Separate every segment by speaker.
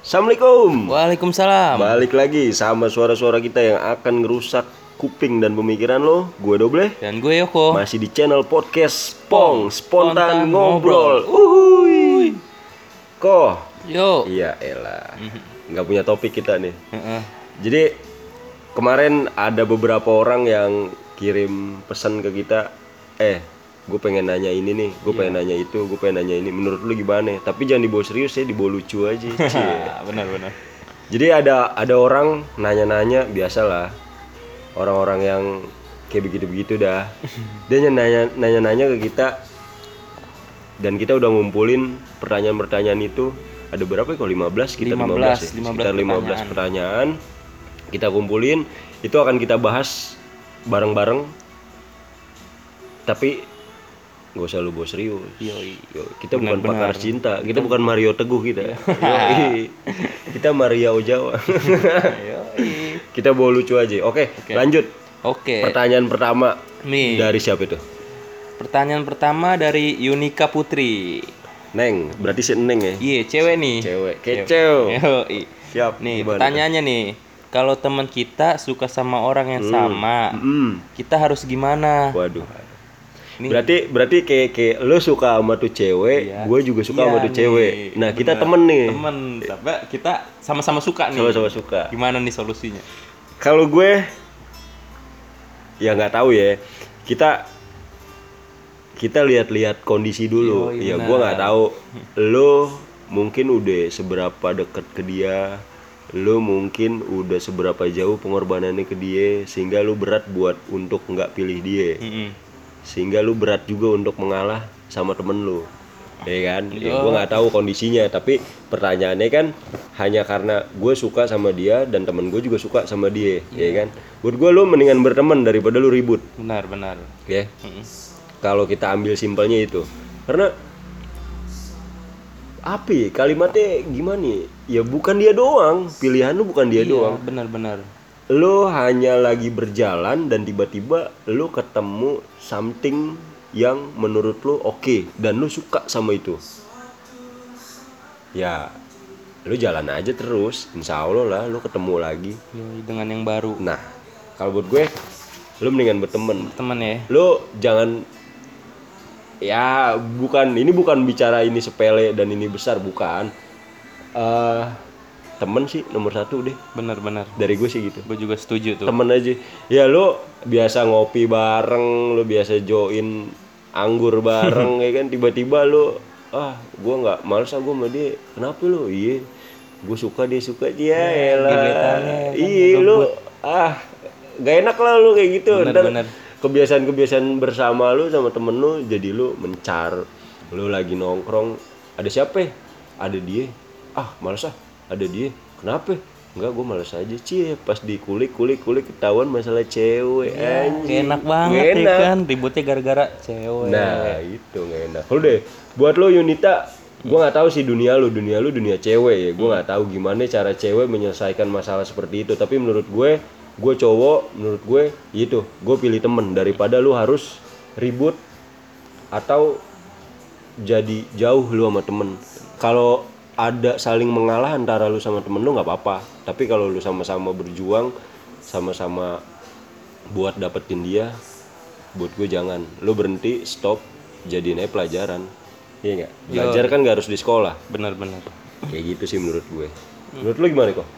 Speaker 1: Assalamualaikum.
Speaker 2: Waalaikumsalam.
Speaker 1: Balik lagi sama suara-suara kita yang akan ngerusak kuping dan pemikiran lo. Gue Doble.
Speaker 2: Dan gue Yoko.
Speaker 1: Masih di channel podcast Pong Spontan,
Speaker 2: Spontan
Speaker 1: Ngobrol. Uhuy. Kok?
Speaker 2: Yo.
Speaker 1: Iya elah. Nggak punya topik kita nih. Jadi kemarin ada beberapa orang yang kirim pesan ke kita. Eh, gue pengen nanya ini nih, gue pengen nanya itu, gue pengen nanya ini. Menurut lu gimana? Tapi jangan dibawa serius ya, dibawa lucu aja. Cie.
Speaker 2: Benar-benar.
Speaker 1: Jadi ada ada orang nanya-nanya biasalah orang-orang yang kayak begitu-begitu dah. Dia nanya nanya-nanya ke kita dan kita udah ngumpulin pertanyaan-pertanyaan itu ada berapa ya kalau 15 kita 15,
Speaker 2: 15,
Speaker 1: ya.
Speaker 2: 15
Speaker 1: sekitar 15 pertanyaan. Kita kumpulin itu akan kita bahas bareng-bareng. Tapi nggak usah lu bawa serius.
Speaker 2: Yoi.
Speaker 1: Yo, kita bukan pakar cinta, kita bukan Mario Teguh kita. Yoi. kita Maria Ojawa.
Speaker 2: Yoi.
Speaker 1: kita bawa lucu aja. Oke, lanjut.
Speaker 2: Oke.
Speaker 1: Pertanyaan pertama
Speaker 2: Nih,
Speaker 1: dari siapa itu?
Speaker 2: pertanyaan pertama dari Yunika Putri.
Speaker 1: Neng, berarti si Neng ya?
Speaker 2: Iya, cewek nih.
Speaker 1: Cewek, kecil.
Speaker 2: Yoi.
Speaker 1: Siap.
Speaker 2: Nih,
Speaker 1: gimana?
Speaker 2: pertanyaannya nih. Kalau teman kita suka sama orang yang sama,
Speaker 1: Hmm.
Speaker 2: kita harus gimana?
Speaker 1: Waduh.
Speaker 2: Ini-
Speaker 1: Berarti berarti kayak kayak lu suka sama tuh cewek,
Speaker 2: Iya.
Speaker 1: gue juga suka
Speaker 2: Iya
Speaker 1: sama tuh
Speaker 2: nih,
Speaker 1: cewek. Nah, kita
Speaker 2: bener.
Speaker 1: temen nih.
Speaker 2: Temen, tapi kita sama-sama suka nih.
Speaker 1: Sama-sama suka.
Speaker 2: Gimana nih solusinya?
Speaker 1: Kalau gue ya nggak tahu ya. Kita kita lihat-lihat kondisi dulu.
Speaker 2: Yoi,
Speaker 1: ya
Speaker 2: benar.
Speaker 1: gue nggak tahu lo mungkin udah seberapa deket ke dia. Lo mungkin udah seberapa jauh pengorbanannya ke dia sehingga lo berat buat untuk nggak pilih dia.
Speaker 2: Mm-mm.
Speaker 1: Sehingga lo berat juga untuk mengalah sama temen lo. Ya kan? Ya, gue nggak tahu kondisinya, tapi pertanyaannya kan hanya karena gue suka sama dia dan temen gue juga suka sama dia,
Speaker 2: Iya.
Speaker 1: ya kan? Buat gue lo mendingan berteman daripada lo ribut,
Speaker 2: Benar, benar.
Speaker 1: ya.
Speaker 2: Mm-mm.
Speaker 1: Kalau kita ambil simpelnya itu, karena apa ya, kalimatnya gimana ya? Ya bukan dia doang, pilihan lu bukan dia
Speaker 2: Iya,
Speaker 1: doang.
Speaker 2: benar, benar.
Speaker 1: Lo hanya lagi berjalan dan tiba-tiba lo ketemu something yang menurut lo oke dan lo suka sama itu. Ya, lo jalan aja terus, insya Allah lah lo ketemu lagi.
Speaker 2: Dengan yang baru.
Speaker 1: Nah, kalau buat gue, lo mendingan berteman.
Speaker 2: Teman ya.
Speaker 1: Lo jangan ya bukan ini bukan bicara ini sepele dan ini besar bukan. eh temen sih nomor satu deh.
Speaker 2: Benar, benar.
Speaker 1: dari gue sih gitu.
Speaker 2: Gue juga setuju tuh.
Speaker 1: temen aja. Ya lo biasa ngopi bareng lo biasa join anggur bareng ya kan? Tiba-tiba lo ah gue nggak males ah gue sama dia. Kenapa lo iya gue suka dia suka dia ya
Speaker 2: gebetannya kan,
Speaker 1: iya lo ah gak enak lah lo kayak gitu.
Speaker 2: Bener,
Speaker 1: Ntar
Speaker 2: bener.
Speaker 1: kebiasaan-kebiasaan bersama lo sama temen lo jadi lo mencar. Lo lagi nongkrong ada siapa ya? ada dia. Ah males ah ada dia kenapa Enggak, gue males aja cie pas dikulik kulik kulik ketahuan masalah cewek anjing.
Speaker 2: Kayak enak banget ya
Speaker 1: enak.
Speaker 2: kan ributnya gara-gara cewek.
Speaker 1: Nah, itu nggak enak. Lu deh, buat lo Yunita, gua nggak tahu sih dunia lu, dunia lu dunia cewek ya. Gua nggak tahu gimana cara cewek menyelesaikan masalah seperti itu. Tapi menurut gue, gue cowok, menurut gue itu, gue pilih temen daripada lu harus ribut atau jadi jauh lu sama temen. Kalau ada saling mengalah antara lu sama temen lu nggak apa-apa. Tapi kalau lu sama-sama berjuang, sama-sama buat dapetin dia, buat gue jangan. Lu berhenti stop jadiin aja pelajaran. Iya nggak? Belajar kan nggak harus di sekolah.
Speaker 2: Benar-benar.
Speaker 1: kayak gitu sih menurut gue. Menurut lu gimana kok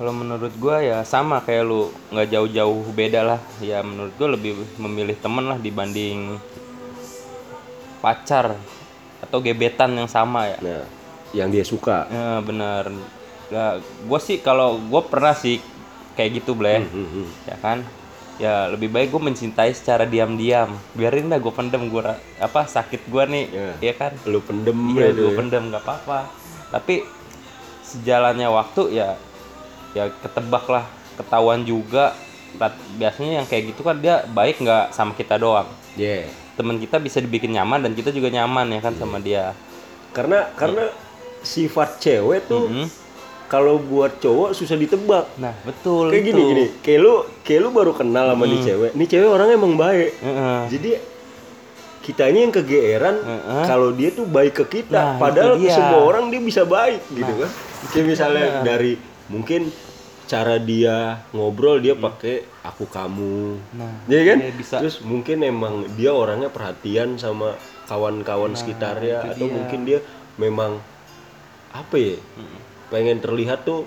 Speaker 2: Kalau menurut gua ya sama kayak lu nggak jauh-jauh beda lah. Ya menurut gua lebih memilih temen lah dibanding pacar atau gebetan yang sama ya.
Speaker 1: nah yang dia suka
Speaker 2: Ya benar. Nah, gue sih kalau gue pernah sih kayak gitu bleh,
Speaker 1: Hmm, hmm.
Speaker 2: ya kan. Ya lebih baik gue mencintai secara diam-diam. Biarin dah gue pendem gue apa sakit gue nih,
Speaker 1: Ya.
Speaker 2: ya kan.
Speaker 1: lu pendem
Speaker 2: Iya gue
Speaker 1: ya.
Speaker 2: pendem nggak apa-apa. Tapi sejalannya waktu ya ya ketebak lah, ketahuan juga. Biasanya yang kayak gitu kan dia baik nggak sama kita doang.
Speaker 1: Iya.
Speaker 2: Temen kita bisa dibikin nyaman dan kita juga nyaman ya kan sama dia.
Speaker 1: karena karena sifat cewek tuh
Speaker 2: Mhm.
Speaker 1: kalau buat cowok susah ditebak
Speaker 2: Nah betul
Speaker 1: kayak
Speaker 2: itu.
Speaker 1: gini gini kayak lu kayak lu baru kenal sama nih cewek nih cewek orangnya emang baik
Speaker 2: Heeh.
Speaker 1: jadi kitanya yang kegeeran
Speaker 2: Heeh.
Speaker 1: kalau dia tuh baik ke kita
Speaker 2: Nah,
Speaker 1: padahal
Speaker 2: dia.
Speaker 1: semua orang dia bisa baik gitu kan kayak misalnya dari mungkin cara dia ngobrol dia pakai aku kamu
Speaker 2: Nah,
Speaker 1: Iya kan?
Speaker 2: bisa.
Speaker 1: Terus mungkin emang dia orangnya perhatian sama kawan-kawan sekitarnya
Speaker 2: Nah, itu
Speaker 1: atau
Speaker 2: dia.
Speaker 1: mungkin dia memang apa ya? Pengen terlihat tuh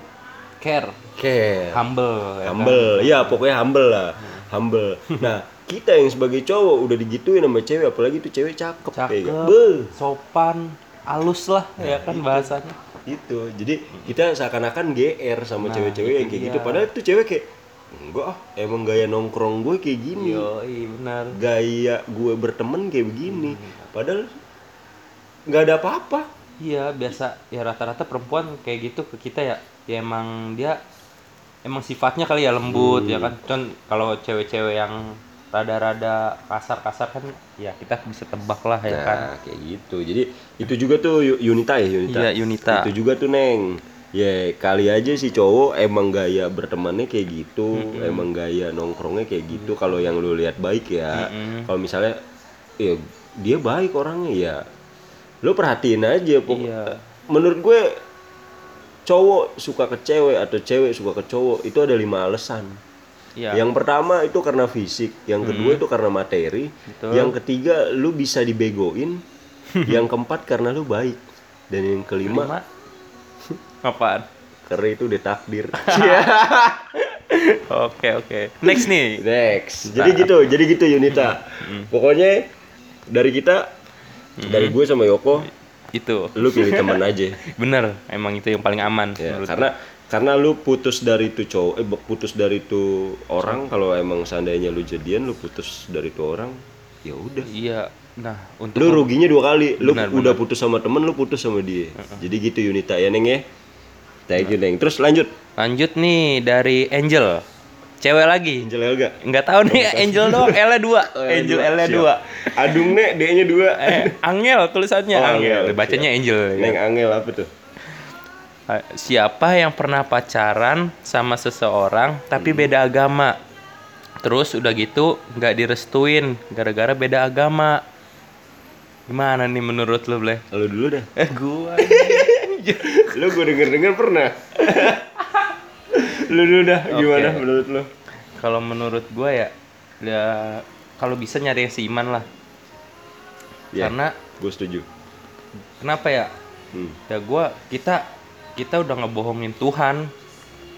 Speaker 2: care,
Speaker 1: care,
Speaker 2: humble, ya kan?
Speaker 1: humble. Iya, pokoknya humble lah. Humble. Nah, kita yang sebagai cowok udah digituin sama cewek apalagi tuh cewek cakep, kayak
Speaker 2: Cakep,
Speaker 1: gitu. Beuh.
Speaker 2: sopan, halus lah ya kan bahasanya.
Speaker 1: gitu jadi kita seakan-akan GR sama
Speaker 2: Nah,
Speaker 1: cewek-cewek yang
Speaker 2: itu
Speaker 1: kayak
Speaker 2: dia.
Speaker 1: gitu padahal tuh cewek kayak enggak ah emang gaya nongkrong gue kayak gini
Speaker 2: Yoi, benar.
Speaker 1: gaya gue berteman kayak begini padahal nggak ada apa-apa
Speaker 2: Iya, biasa. Ya rata-rata perempuan kayak gitu ke kita ya. Ya emang dia emang sifatnya kali ya lembut ya kan. Con kalau cewek-cewek yang rada-rada kasar-kasar kan ya kita bisa tebak lah ya kan.
Speaker 1: nah kayak gitu. Jadi itu juga tuh Yu- Yunita ya Yunita?
Speaker 2: Iya, Yunita.
Speaker 1: itu juga tuh Neng. Ya kali aja si cowok emang gaya bertemannya kayak gitu emang gaya nongkrongnya kayak gitu. Kalau yang lu lihat baik ya. Kalau misalnya ya dia baik orangnya ya lu perhatiin aja pokok
Speaker 2: Iya.
Speaker 1: menurut gue cowok suka ke cewek atau cewek suka ke cowok itu ada lima alasan
Speaker 2: Iya.
Speaker 1: yang pertama itu karena fisik yang kedua itu karena materi
Speaker 2: Betul.
Speaker 1: yang ketiga lu bisa dibegoin yang keempat karena lu baik dan yang kelima
Speaker 2: Lima. Apaan?
Speaker 1: karena itu udah takdir
Speaker 2: Oke, oke. Next nih.
Speaker 1: next jadi gitu jadi gitu Yunita pokoknya dari kita dari gue sama Yoko
Speaker 2: Itu.
Speaker 1: lu pilih teman aja.
Speaker 2: Bener, emang itu yang paling aman
Speaker 1: ya, karena karena lu putus dari itu cowok eh putus dari itu orang kalau emang seandainya lu jadian lu putus dari itu orang ya udah.
Speaker 2: Iya. Nah, untuk
Speaker 1: lu ruginya dua kali. Lu
Speaker 2: Benar,
Speaker 1: udah putus sama temen lu putus sama dia. Jadi gitu Yunita ya neng ya. Thank you neng. Terus lanjut.
Speaker 2: Lanjut nih dari Angel. Cewek lagi.
Speaker 1: Angel Helga
Speaker 2: Nggak tahu nih Angel doang, L-nya dua. Angel L-nya
Speaker 1: Siap.
Speaker 2: dua.
Speaker 1: Adung nek D nya dua
Speaker 2: Eh, Angel tulisannya
Speaker 1: Oh,
Speaker 2: Angel.
Speaker 1: Angel,
Speaker 2: Bacanya Angel. ya.
Speaker 1: neng Angel apa tuh
Speaker 2: Eh, Siapa yang pernah pacaran sama seseorang tapi beda agama? Terus udah gitu nggak direstuin gara-gara beda agama. Gimana nih menurut lo, Bleh?
Speaker 1: lu dulu dah
Speaker 2: Eh, gua.
Speaker 1: lu gue denger denger pernah lu dulu dah gimana
Speaker 2: Oke.
Speaker 1: menurut lu
Speaker 2: Kalau menurut gua ya, ya kalau bisa nyari yang seiman lah.
Speaker 1: Ya.
Speaker 2: Karena
Speaker 1: gue setuju
Speaker 2: kenapa ya?
Speaker 1: hmm.
Speaker 2: Ya gua kita kita udah ngebohongin Tuhan,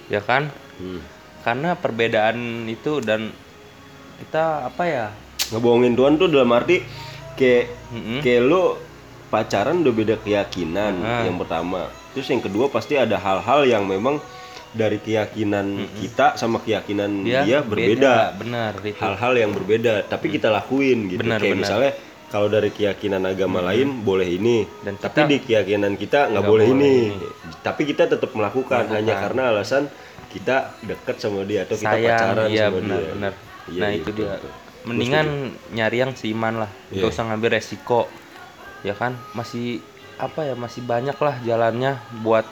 Speaker 2: ya kan?
Speaker 1: Hmm.
Speaker 2: Karena perbedaan itu dan kita apa ya?
Speaker 1: ngebohongin Tuhan tuh dalam arti kayak
Speaker 2: Mm-mm.
Speaker 1: kayak lu pacaran udah beda keyakinan
Speaker 2: Ah.
Speaker 1: yang pertama terus yang kedua pasti ada hal-hal yang memang dari keyakinan kita sama keyakinan dia,
Speaker 2: Dia
Speaker 1: berbeda
Speaker 2: benar itu.
Speaker 1: hal-hal yang berbeda tapi kita lakuin gitu
Speaker 2: Benar,
Speaker 1: kayak
Speaker 2: benar.
Speaker 1: misalnya kalau dari keyakinan agama lain boleh ini
Speaker 2: Dan
Speaker 1: tapi di keyakinan kita nggak boleh,
Speaker 2: boleh
Speaker 1: ini.
Speaker 2: ini.
Speaker 1: tapi kita tetap melakukan, hanya karena alasan kita dekat sama dia atau kita
Speaker 2: Sayang,
Speaker 1: pacaran
Speaker 2: iya
Speaker 1: sama
Speaker 2: benar
Speaker 1: dia
Speaker 2: benar.
Speaker 1: Iya,
Speaker 2: nah
Speaker 1: iya,
Speaker 2: itu
Speaker 1: betul,
Speaker 2: dia.
Speaker 1: betul.
Speaker 2: Mendingan nyari yang seiman lah,
Speaker 1: Iya.
Speaker 2: nggak usah ngambil resiko, ya kan? Masih apa ya? Masih banyak lah jalannya buat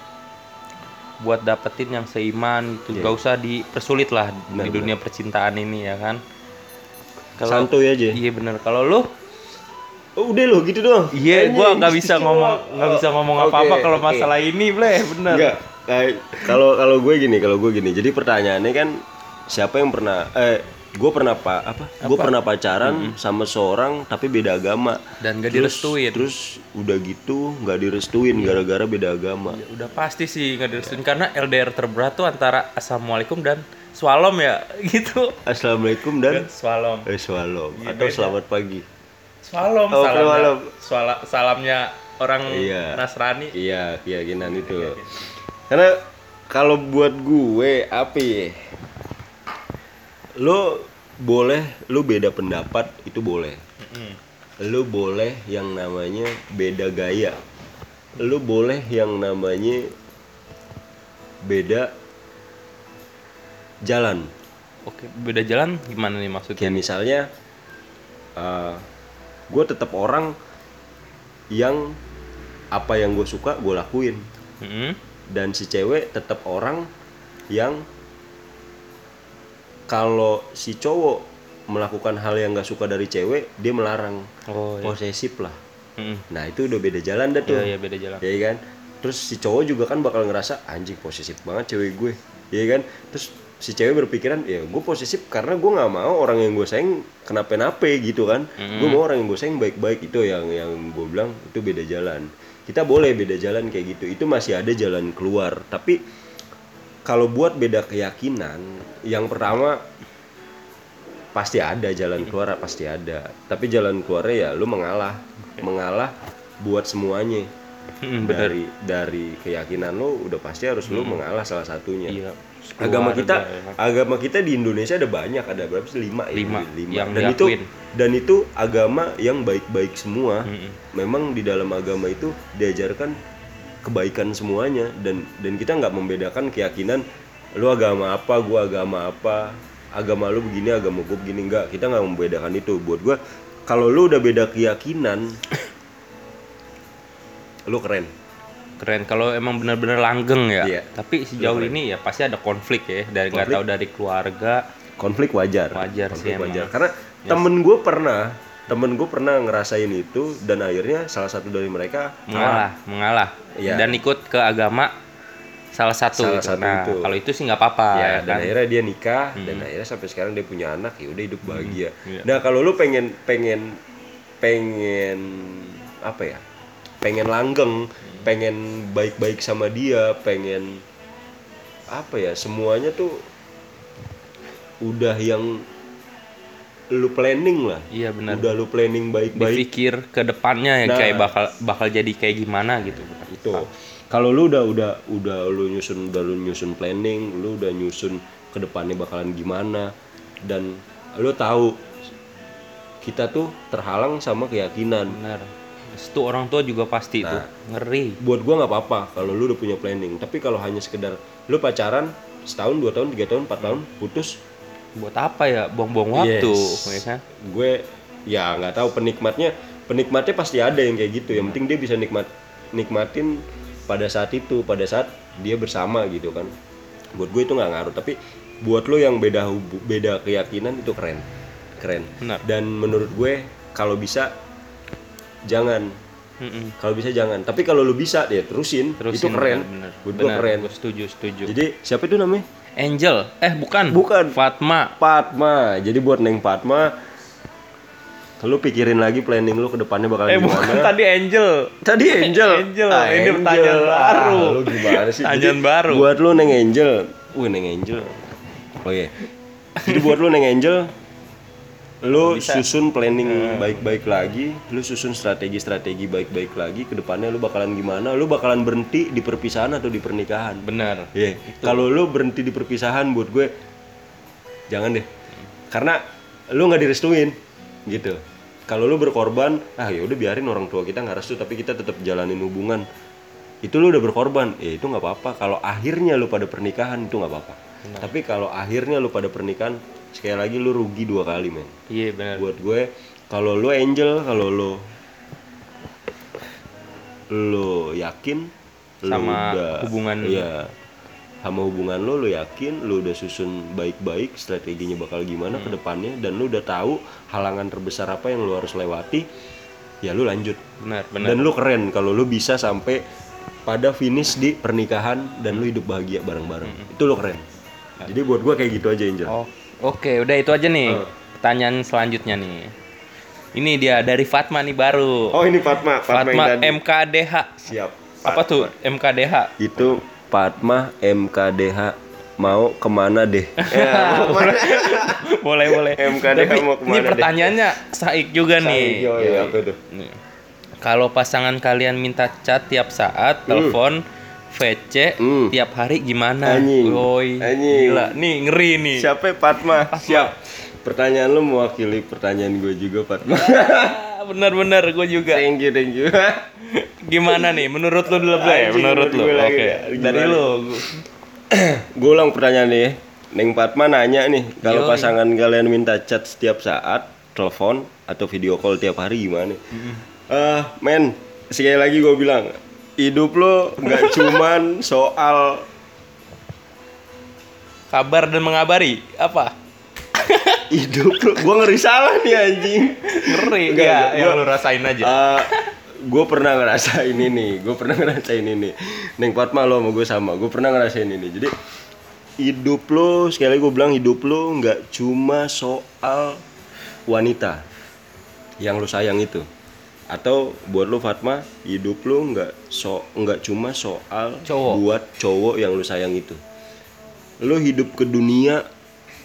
Speaker 2: buat dapetin yang seiman gitu.
Speaker 1: Iya.
Speaker 2: Gak usah dipersulit lah
Speaker 1: Benar,
Speaker 2: di dunia percintaan ini ya kan. Kalau
Speaker 1: santuy aja
Speaker 2: iya bener. Kalau lu
Speaker 1: Oh, udah loh gitu doang.
Speaker 2: Iya,
Speaker 1: Anjing,
Speaker 2: gua nggak bisa ngomong nggak bisa ngomong apa-apa kalau
Speaker 1: oke.
Speaker 2: masalah ini, bleh, bener.
Speaker 1: Enggak. kayak- Kalau kalau gue gini, kalau gue gini. Jadi pertanyaannya kan siapa yang pernah eh gue pernah apa apa? Gue pernah pacaran sama seorang tapi beda agama.
Speaker 2: Dan gak
Speaker 1: Terus-
Speaker 2: direstuin.
Speaker 1: Terus udah gitu nggak direstuin gara-gara beda agama.
Speaker 2: Ya, udah pasti sih nggak direstuin karena LDR terberat tuh antara assalamualaikum dan swalom ya gitu.
Speaker 1: Assalamualaikum dan
Speaker 2: Swalom.
Speaker 1: eh shalom
Speaker 2: Iya,
Speaker 1: atau
Speaker 2: beda.
Speaker 1: selamat pagi.
Speaker 2: Swalom
Speaker 1: Oh,
Speaker 2: salamnya.
Speaker 1: swalom.
Speaker 2: swala- salamnya orang
Speaker 1: Iya.
Speaker 2: Nasrani.
Speaker 1: Iya, keyakinan itu. Karena kalau buat gue apa ya? Lo boleh lo beda pendapat itu boleh. Lo boleh yang namanya beda gaya. Lo boleh yang namanya beda jalan.
Speaker 2: Oke, beda jalan gimana nih maksudnya?
Speaker 1: Kayak misalnya uh, gue tetap orang yang apa yang gue suka gue lakuin
Speaker 2: Mm-mm.
Speaker 1: dan si cewek tetap orang yang kalau si cowok melakukan hal yang gak suka dari cewek dia melarang.
Speaker 2: Oh iya.
Speaker 1: posesif lah.
Speaker 2: Mm-mm.
Speaker 1: nah itu udah beda jalan dah tuh.
Speaker 2: Iya, iya beda jalan.
Speaker 1: ya kan? Terus si cowok juga kan bakal ngerasa anjing posesif banget cewek gue. Iya kan? Terus si cewek berpikiran ya gue posesif karena gue nggak mau orang yang gue sayang kenapa-napa gitu kan. Gue mau orang yang gue sayang baik-baik itu yang yang gue bilang itu beda jalan. Kita boleh beda jalan kayak gitu. Itu masih ada jalan keluar. Tapi kalau buat beda keyakinan yang pertama pasti ada jalan keluar pasti ada. Tapi jalan keluarnya ya lu mengalah. Mengalah buat semuanya.
Speaker 2: Mm, bener.
Speaker 1: dari dari keyakinan lu udah pasti harus lu mengalah salah satunya.
Speaker 2: Iya.
Speaker 1: agama kita
Speaker 2: ya.
Speaker 1: agama kita di Indonesia ada banyak ada berapa sih? Lima ya?
Speaker 2: Lima, yang
Speaker 1: dan itu dan itu agama yang baik-baik semua.
Speaker 2: Mm-mm.
Speaker 1: memang di dalam agama itu diajarkan kebaikan semuanya. Dan dan kita nggak membedakan keyakinan lu agama apa gua agama apa agama lu begini agama gua begini. Enggak kita nggak membedakan itu. Buat gua kalau lu udah beda keyakinan lu keren.
Speaker 2: Keren. Kalau emang bener-bener langgeng ya.
Speaker 1: Iya.
Speaker 2: tapi sejauh ini ya pasti ada konflik ya. Dari nggak tahu dari keluarga.
Speaker 1: Konflik wajar.
Speaker 2: Wajar sih
Speaker 1: konflik
Speaker 2: emang.
Speaker 1: wajar karena temen gue pernah temen gue pernah ngerasain itu dan akhirnya salah satu dari mereka
Speaker 2: mengalah mengalah
Speaker 1: Iya.
Speaker 2: dan ikut ke agama salah satu
Speaker 1: Salah
Speaker 2: gitu.
Speaker 1: satu
Speaker 2: nah
Speaker 1: itu.
Speaker 2: kalau itu sih nggak apa-apa
Speaker 1: ya,
Speaker 2: ya
Speaker 1: dan
Speaker 2: kan
Speaker 1: akhirnya dia nikah dan akhirnya sampai sekarang dia punya anak ya udah hidup bahagia
Speaker 2: Iya.
Speaker 1: nah kalau lu pengen pengen pengen apa ya pengen langgeng pengen baik-baik sama dia pengen apa ya semuanya tuh udah yang lu planning lah.
Speaker 2: Iya benar.
Speaker 1: Udah lu planning baik-baik.
Speaker 2: Dipikir ke depannya ya
Speaker 1: Nah.
Speaker 2: kayak bakal bakal jadi kayak gimana gitu.
Speaker 1: Itu. Kalau lu udah udah udah lu nyusun udah lu nyusun planning lu udah nyusun ke depannya bakalan gimana. Dan lu tahu kita tuh terhalang sama keyakinan.
Speaker 2: Benar. Itu orang tua juga pasti tuh
Speaker 1: Nah.
Speaker 2: ngeri.
Speaker 1: Buat gua nggak apa-apa kalau lu udah punya planning. Tapi kalau hanya sekedar lu pacaran setahun dua tahun tiga tahun empat tahun putus
Speaker 2: buat apa ya? Buang-buang waktu
Speaker 1: Yes.
Speaker 2: ya kan?
Speaker 1: Gue ya nggak tahu penikmatnya. Penikmatnya pasti ada yang kayak gitu. Yang penting dia bisa nikmat nikmatin pada saat itu pada saat dia bersama gitu kan. Buat gue itu nggak ngaruh. Tapi buat lo yang beda hubu- beda keyakinan itu keren. Keren.
Speaker 2: Benar.
Speaker 1: dan menurut gue kalau bisa jangan. Kalau bisa jangan. Tapi kalau lu bisa ya terusin,
Speaker 2: Terusin,
Speaker 1: itu keren.
Speaker 2: bener, bener.
Speaker 1: buat gue
Speaker 2: Bener,
Speaker 1: keren.
Speaker 2: gua setuju setuju.
Speaker 1: Jadi siapa itu namanya
Speaker 2: Angel eh bukan
Speaker 1: Bukan.
Speaker 2: Fatma
Speaker 1: Fatma. Jadi buat Neng Fatma lu pikirin lagi planning lu ke depannya bakal
Speaker 2: eh
Speaker 1: gimana.
Speaker 2: bukan tadi Angel
Speaker 1: Tadi Angel.
Speaker 2: Angel,
Speaker 1: Ah,
Speaker 2: ini pertanyaan
Speaker 1: Ah,
Speaker 2: baru.
Speaker 1: lu gimana sih?
Speaker 2: Pertanyaan baru.
Speaker 1: Buat lu Neng Angel. Wih, Neng Angel. Oh iya. Jadi buat lu Neng Angel lu susun planning baik-baik lagi, lu susun strategi-strategi baik-baik lagi ke depannya lu bakalan gimana? Lu bakalan berhenti di perpisahan atau di pernikahan?
Speaker 2: bener
Speaker 1: Iya. Kalau lu berhenti di perpisahan buat gue jangan deh. Karena lu nggak direstuin gitu. Kalau lu berkorban, ah ya udah biarin orang tua kita nggak restu tapi kita tetap jalanin hubungan. Itu lu udah berkorban, ya itu nggak apa-apa. Kalau akhirnya lu pada pernikahan itu nggak apa-apa. Tapi kalau akhirnya lu pada pernikahan, sekali lagi lu rugi dua kali men.
Speaker 2: iya bener
Speaker 1: Buat gue, kalau lu angel, kalau lu lu yakin lu
Speaker 2: Sama
Speaker 1: udah,
Speaker 2: hubungan-
Speaker 1: iya. Sama hubungan lu lu yakin lu udah susun baik-baik strateginya bakal gimana
Speaker 2: Hmm.
Speaker 1: ke depannya dan lu udah tahu halangan terbesar apa yang lu harus lewati ya lu lanjut.
Speaker 2: Bener bener
Speaker 1: dan lu keren kalau lu bisa sampai pada finish di pernikahan dan lu hidup bahagia bareng-bareng. Itu lu keren. Jadi buat gua kayak gitu aja Angel.
Speaker 2: Oh, oke, udah itu aja nih.
Speaker 1: Oh.
Speaker 2: Pertanyaan selanjutnya nih. Ini dia dari Fatma nih baru.
Speaker 1: oh ini Fatma
Speaker 2: Fatma MKDH.
Speaker 1: siap
Speaker 2: Apa tuh MKDH?
Speaker 1: itu Fatma MKDH mau ke mana deh ya, mau ke mana?
Speaker 2: boleh boleh.
Speaker 1: MKDH
Speaker 2: Tapi
Speaker 1: mau
Speaker 2: ini
Speaker 1: ke mana deh?
Speaker 2: pertanyaannya saik juga nih.
Speaker 1: Saik, yoi, apa tuh?
Speaker 2: Nih. Kalau pasangan kalian minta chat tiap saat, telepon, VC
Speaker 1: Hmm.
Speaker 2: tiap hari gimana?
Speaker 1: Anjing.
Speaker 2: Woi,
Speaker 1: Anjing.
Speaker 2: gila. Nih ngeri nih.
Speaker 1: siapa Fatma siap pertanyaan lu mewakili pertanyaan gue juga Fatma
Speaker 2: Ah, Bener-bener gue juga.
Speaker 1: thank you thank you
Speaker 2: Gimana nih? Menurut lu dulu Menurut lu? Oke.
Speaker 1: lagi.
Speaker 2: Dari lu.
Speaker 1: gue ulang pertanyaan nih Neng Fatma nanya nih kalau pasangan kalian minta chat setiap saat telepon atau video call tiap hari gimana eh men sekali lagi gue bilang hidup lo nggak cuman soal
Speaker 2: Kabar dan mengabari apa?
Speaker 1: hidup lo gue ngeri salah nih anjing
Speaker 2: Ngeri
Speaker 1: Enggak,
Speaker 2: ya,
Speaker 1: enggak.
Speaker 2: yang
Speaker 1: Gua-
Speaker 2: lu rasain aja.
Speaker 1: Eh, gue pernah ngerasain ini gue pernah ngerasain ini neng Fatma lo sama gue sama gue pernah ngerasain ini jadi hidup lo sekali gue bilang hidup lo nggak cuma soal wanita yang lo sayang itu atau buat lo Fatma hidup lo nggak so nggak cuma soal
Speaker 2: Cowok.
Speaker 1: buat cowok yang lo sayang itu lo hidup ke dunia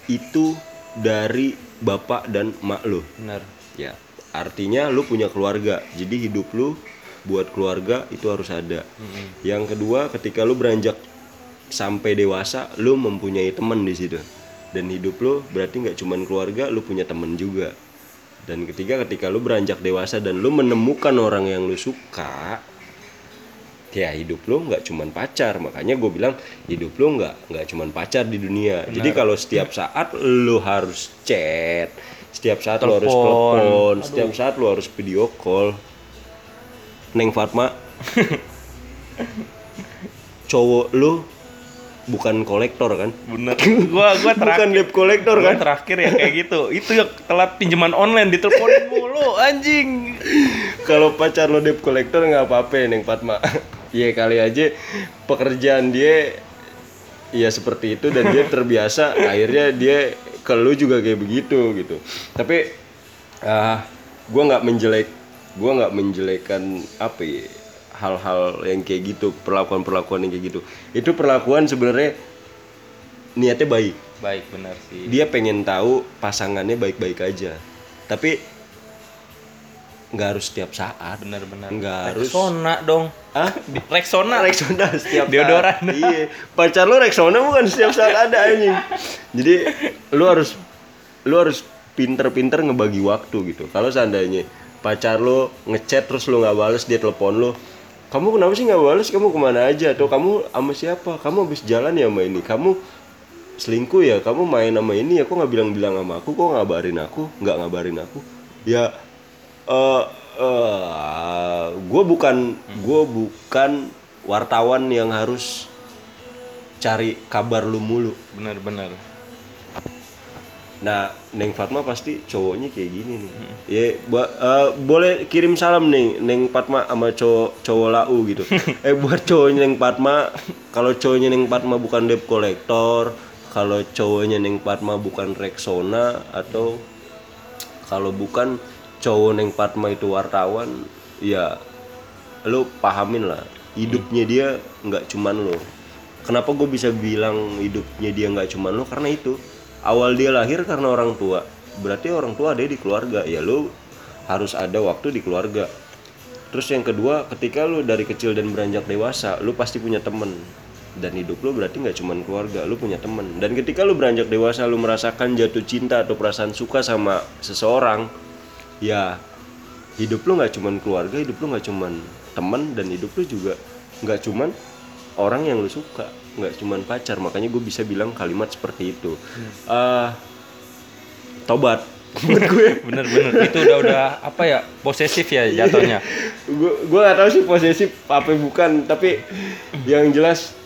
Speaker 1: itu dari bapak dan mak lo
Speaker 2: bener
Speaker 1: Ya, artinya lu punya keluarga. Jadi hidup lu buat keluarga itu harus ada. Yang kedua, ketika lu beranjak sampai dewasa, lu mempunyai teman di situ. Dan hidup lu berarti nggak cuman keluarga, lu punya teman juga. Dan ketiga, ketika lu beranjak dewasa dan lu menemukan orang yang lu suka, ya hidup lu nggak cuman pacar. Makanya gue bilang hidup lu nggak nggak cuman pacar di dunia. Jadi kalau setiap saat lu harus chat, setiap saat lu harus
Speaker 2: Telepon.
Speaker 1: telepon, setiap saat lu harus video call. Neng Fatma, cowok lu bukan kolektor kan?
Speaker 2: bener gua gua
Speaker 1: Bukan
Speaker 2: terakhir
Speaker 1: debt kolektor kan?
Speaker 2: terakhir ya kayak gitu itu yang telat pinjaman online diteleponin mulu anjing
Speaker 1: Kalau pacar lo debt collector nggak apa-apa Neng Fatma. Iya kali aja pekerjaan dia ya seperti itu dan dia terbiasa akhirnya dia ke lu juga kayak begitu gitu. Tapi ah gua nggak menjelek gua nggak menjelekan apa ya hal-hal yang kayak gitu perlakuan-perlakuan yang kayak gitu. Itu perlakuan sebenarnya niatnya baik.
Speaker 2: Baik bener sih.
Speaker 1: Dia pengen tahu pasangannya baik-baik aja. Tapi nggak harus setiap saat.
Speaker 2: Bener-bener
Speaker 1: nggak harus.
Speaker 2: Rexona dong.
Speaker 1: Ah
Speaker 2: Rexona.
Speaker 1: Rexona setiap
Speaker 2: Deodoran.
Speaker 1: saat. iya. Pacar lu Rexona bukan setiap saat ada anjing. Jadi lu harus lu harus pinter-pinter ngebagi waktu gitu. Kalau seandainya pacar lu ngechat terus lu nggak bales dia telepon lu kamu kenapa sih nggak bales? Kamu ke mana aja? Atau kamu sama siapa? Kamu habis jalan ya sama ini. Kamu selingkuh ya? Kamu main sama ini? Ya kok nggak bilang-bilang sama aku. Kok ngabarin aku? Nggak ngabarin aku. Ya eh eh gue bukan gue bukan wartawan yang harus cari kabar lu mulu.
Speaker 2: Bener-bener
Speaker 1: Nah, Neng Fatma pasti cowoknya kayak gini nih. Ya, ba- eh, boleh kirim salam nih Neng Fatma sama cowok cowok lau gitu. eh buat cowoknya Neng Fatma, kalau cowoknya Neng Fatma bukan debt collector, kalau cowoknya Neng Fatma bukan Rexona atau kalau bukan cowok Neng Fatma itu wartawan, ya lu pahamin lah hidupnya dia nggak cuman lo kenapa gue bisa bilang hidupnya dia nggak cuman lo karena itu awal dia lahir karena orang tua. Berarti orang tua ada di keluarga. Ya lo harus ada waktu di keluarga. Terus yang kedua ketika lu dari kecil dan beranjak dewasa lu pasti punya temen. Dan hidup lu berarti nggak cuman keluarga lu punya temen. Dan ketika lu beranjak dewasa lu merasakan jatuh cinta atau perasaan suka sama seseorang ya hidup lu nggak cuman keluarga hidup lu nggak cuman teman dan hidup lu juga nggak cuman orang yang lu suka nggak cuman pacar makanya gue bisa bilang kalimat seperti itu. Ah, tobat buat gue
Speaker 2: bener-bener itu udah udah apa ya posesif ya jatuhnya.
Speaker 1: Gue gue gak tahu sih posesif apa bukan tapi yang jelas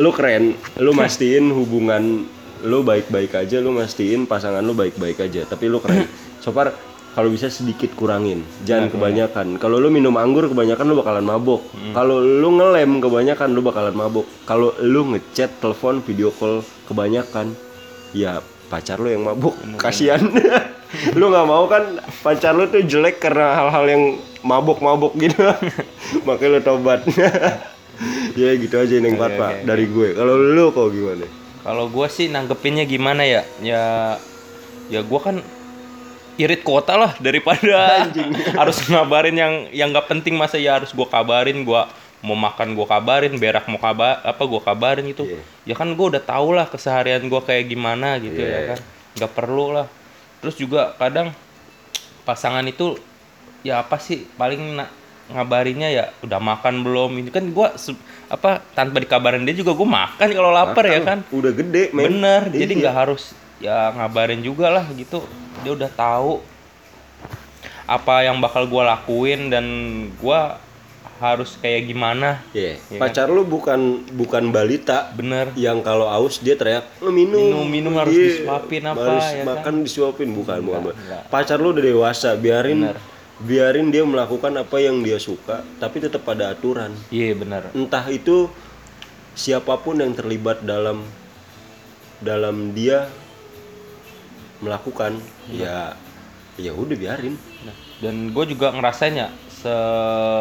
Speaker 1: lu keren lu mastiin hubungan lu baik-baik aja lu mastiin pasangan lu baik-baik aja tapi lu keren. So far kalau bisa sedikit kurangin jangan kebanyakan. Kalau lu minum anggur kebanyakan lu bakalan mabok. Kalau lu ngelem kebanyakan lu bakalan mabok. Kalau lu ngechat telepon video call kebanyakan ya pacar lu yang mabuk kasihan. Lu nggak mau kan pacar lu tuh jelek karena hal-hal yang mabuk-mabuk gitu. Makanya lu tobat ya gitu aja neng
Speaker 2: Oke,
Speaker 1: Fatma
Speaker 2: oke,
Speaker 1: dari gue. Kalau lu kok gimana?
Speaker 2: Kalau gua sih nanggepinnya gimana ya? Ya ya gua kan irit kota lah daripada harus ngabarin yang yang nggak penting masa ya harus gua kabarin gua mau makan gua kabarin berak mau kabar apa gua kabarin gitu.
Speaker 1: Iya.
Speaker 2: ya kan gua udah tau lah keseharian gua kayak gimana gitu
Speaker 1: Iya.
Speaker 2: ya kan. Nggak perlu lah. Terus juga kadang pasangan itu ya apa sih paling na- ngabarinnya ya udah makan belum? Ini kan gua se- apa tanpa dikabarin dia juga gua makan kalau lapar ya kan.
Speaker 1: Udah gede men.
Speaker 2: Bener jadi
Speaker 1: Iya.
Speaker 2: nggak harus ya ngabarin juga lah gitu dia udah tahu apa yang bakal gua lakuin dan gua harus kayak gimana
Speaker 1: Iya.
Speaker 2: Iya
Speaker 1: pacar lu bukan bukan balita
Speaker 2: bener
Speaker 1: yang kalau aus dia teriak "Lu minum
Speaker 2: Minum, minum harus
Speaker 1: Dia
Speaker 2: disuapin apa,
Speaker 1: harus
Speaker 2: ya
Speaker 1: makan disuapin bukan bukan bukan.
Speaker 2: enggak.
Speaker 1: pacar lu udah dewasa biarin
Speaker 2: Bener.
Speaker 1: biarin dia melakukan apa yang dia suka tapi tetap pada aturan
Speaker 2: Iya benar.
Speaker 1: entah itu siapa pun yang terlibat dalam dalam dia melakukan ya ya udah biarin
Speaker 2: Nah, Dan gue juga ngerasain ya se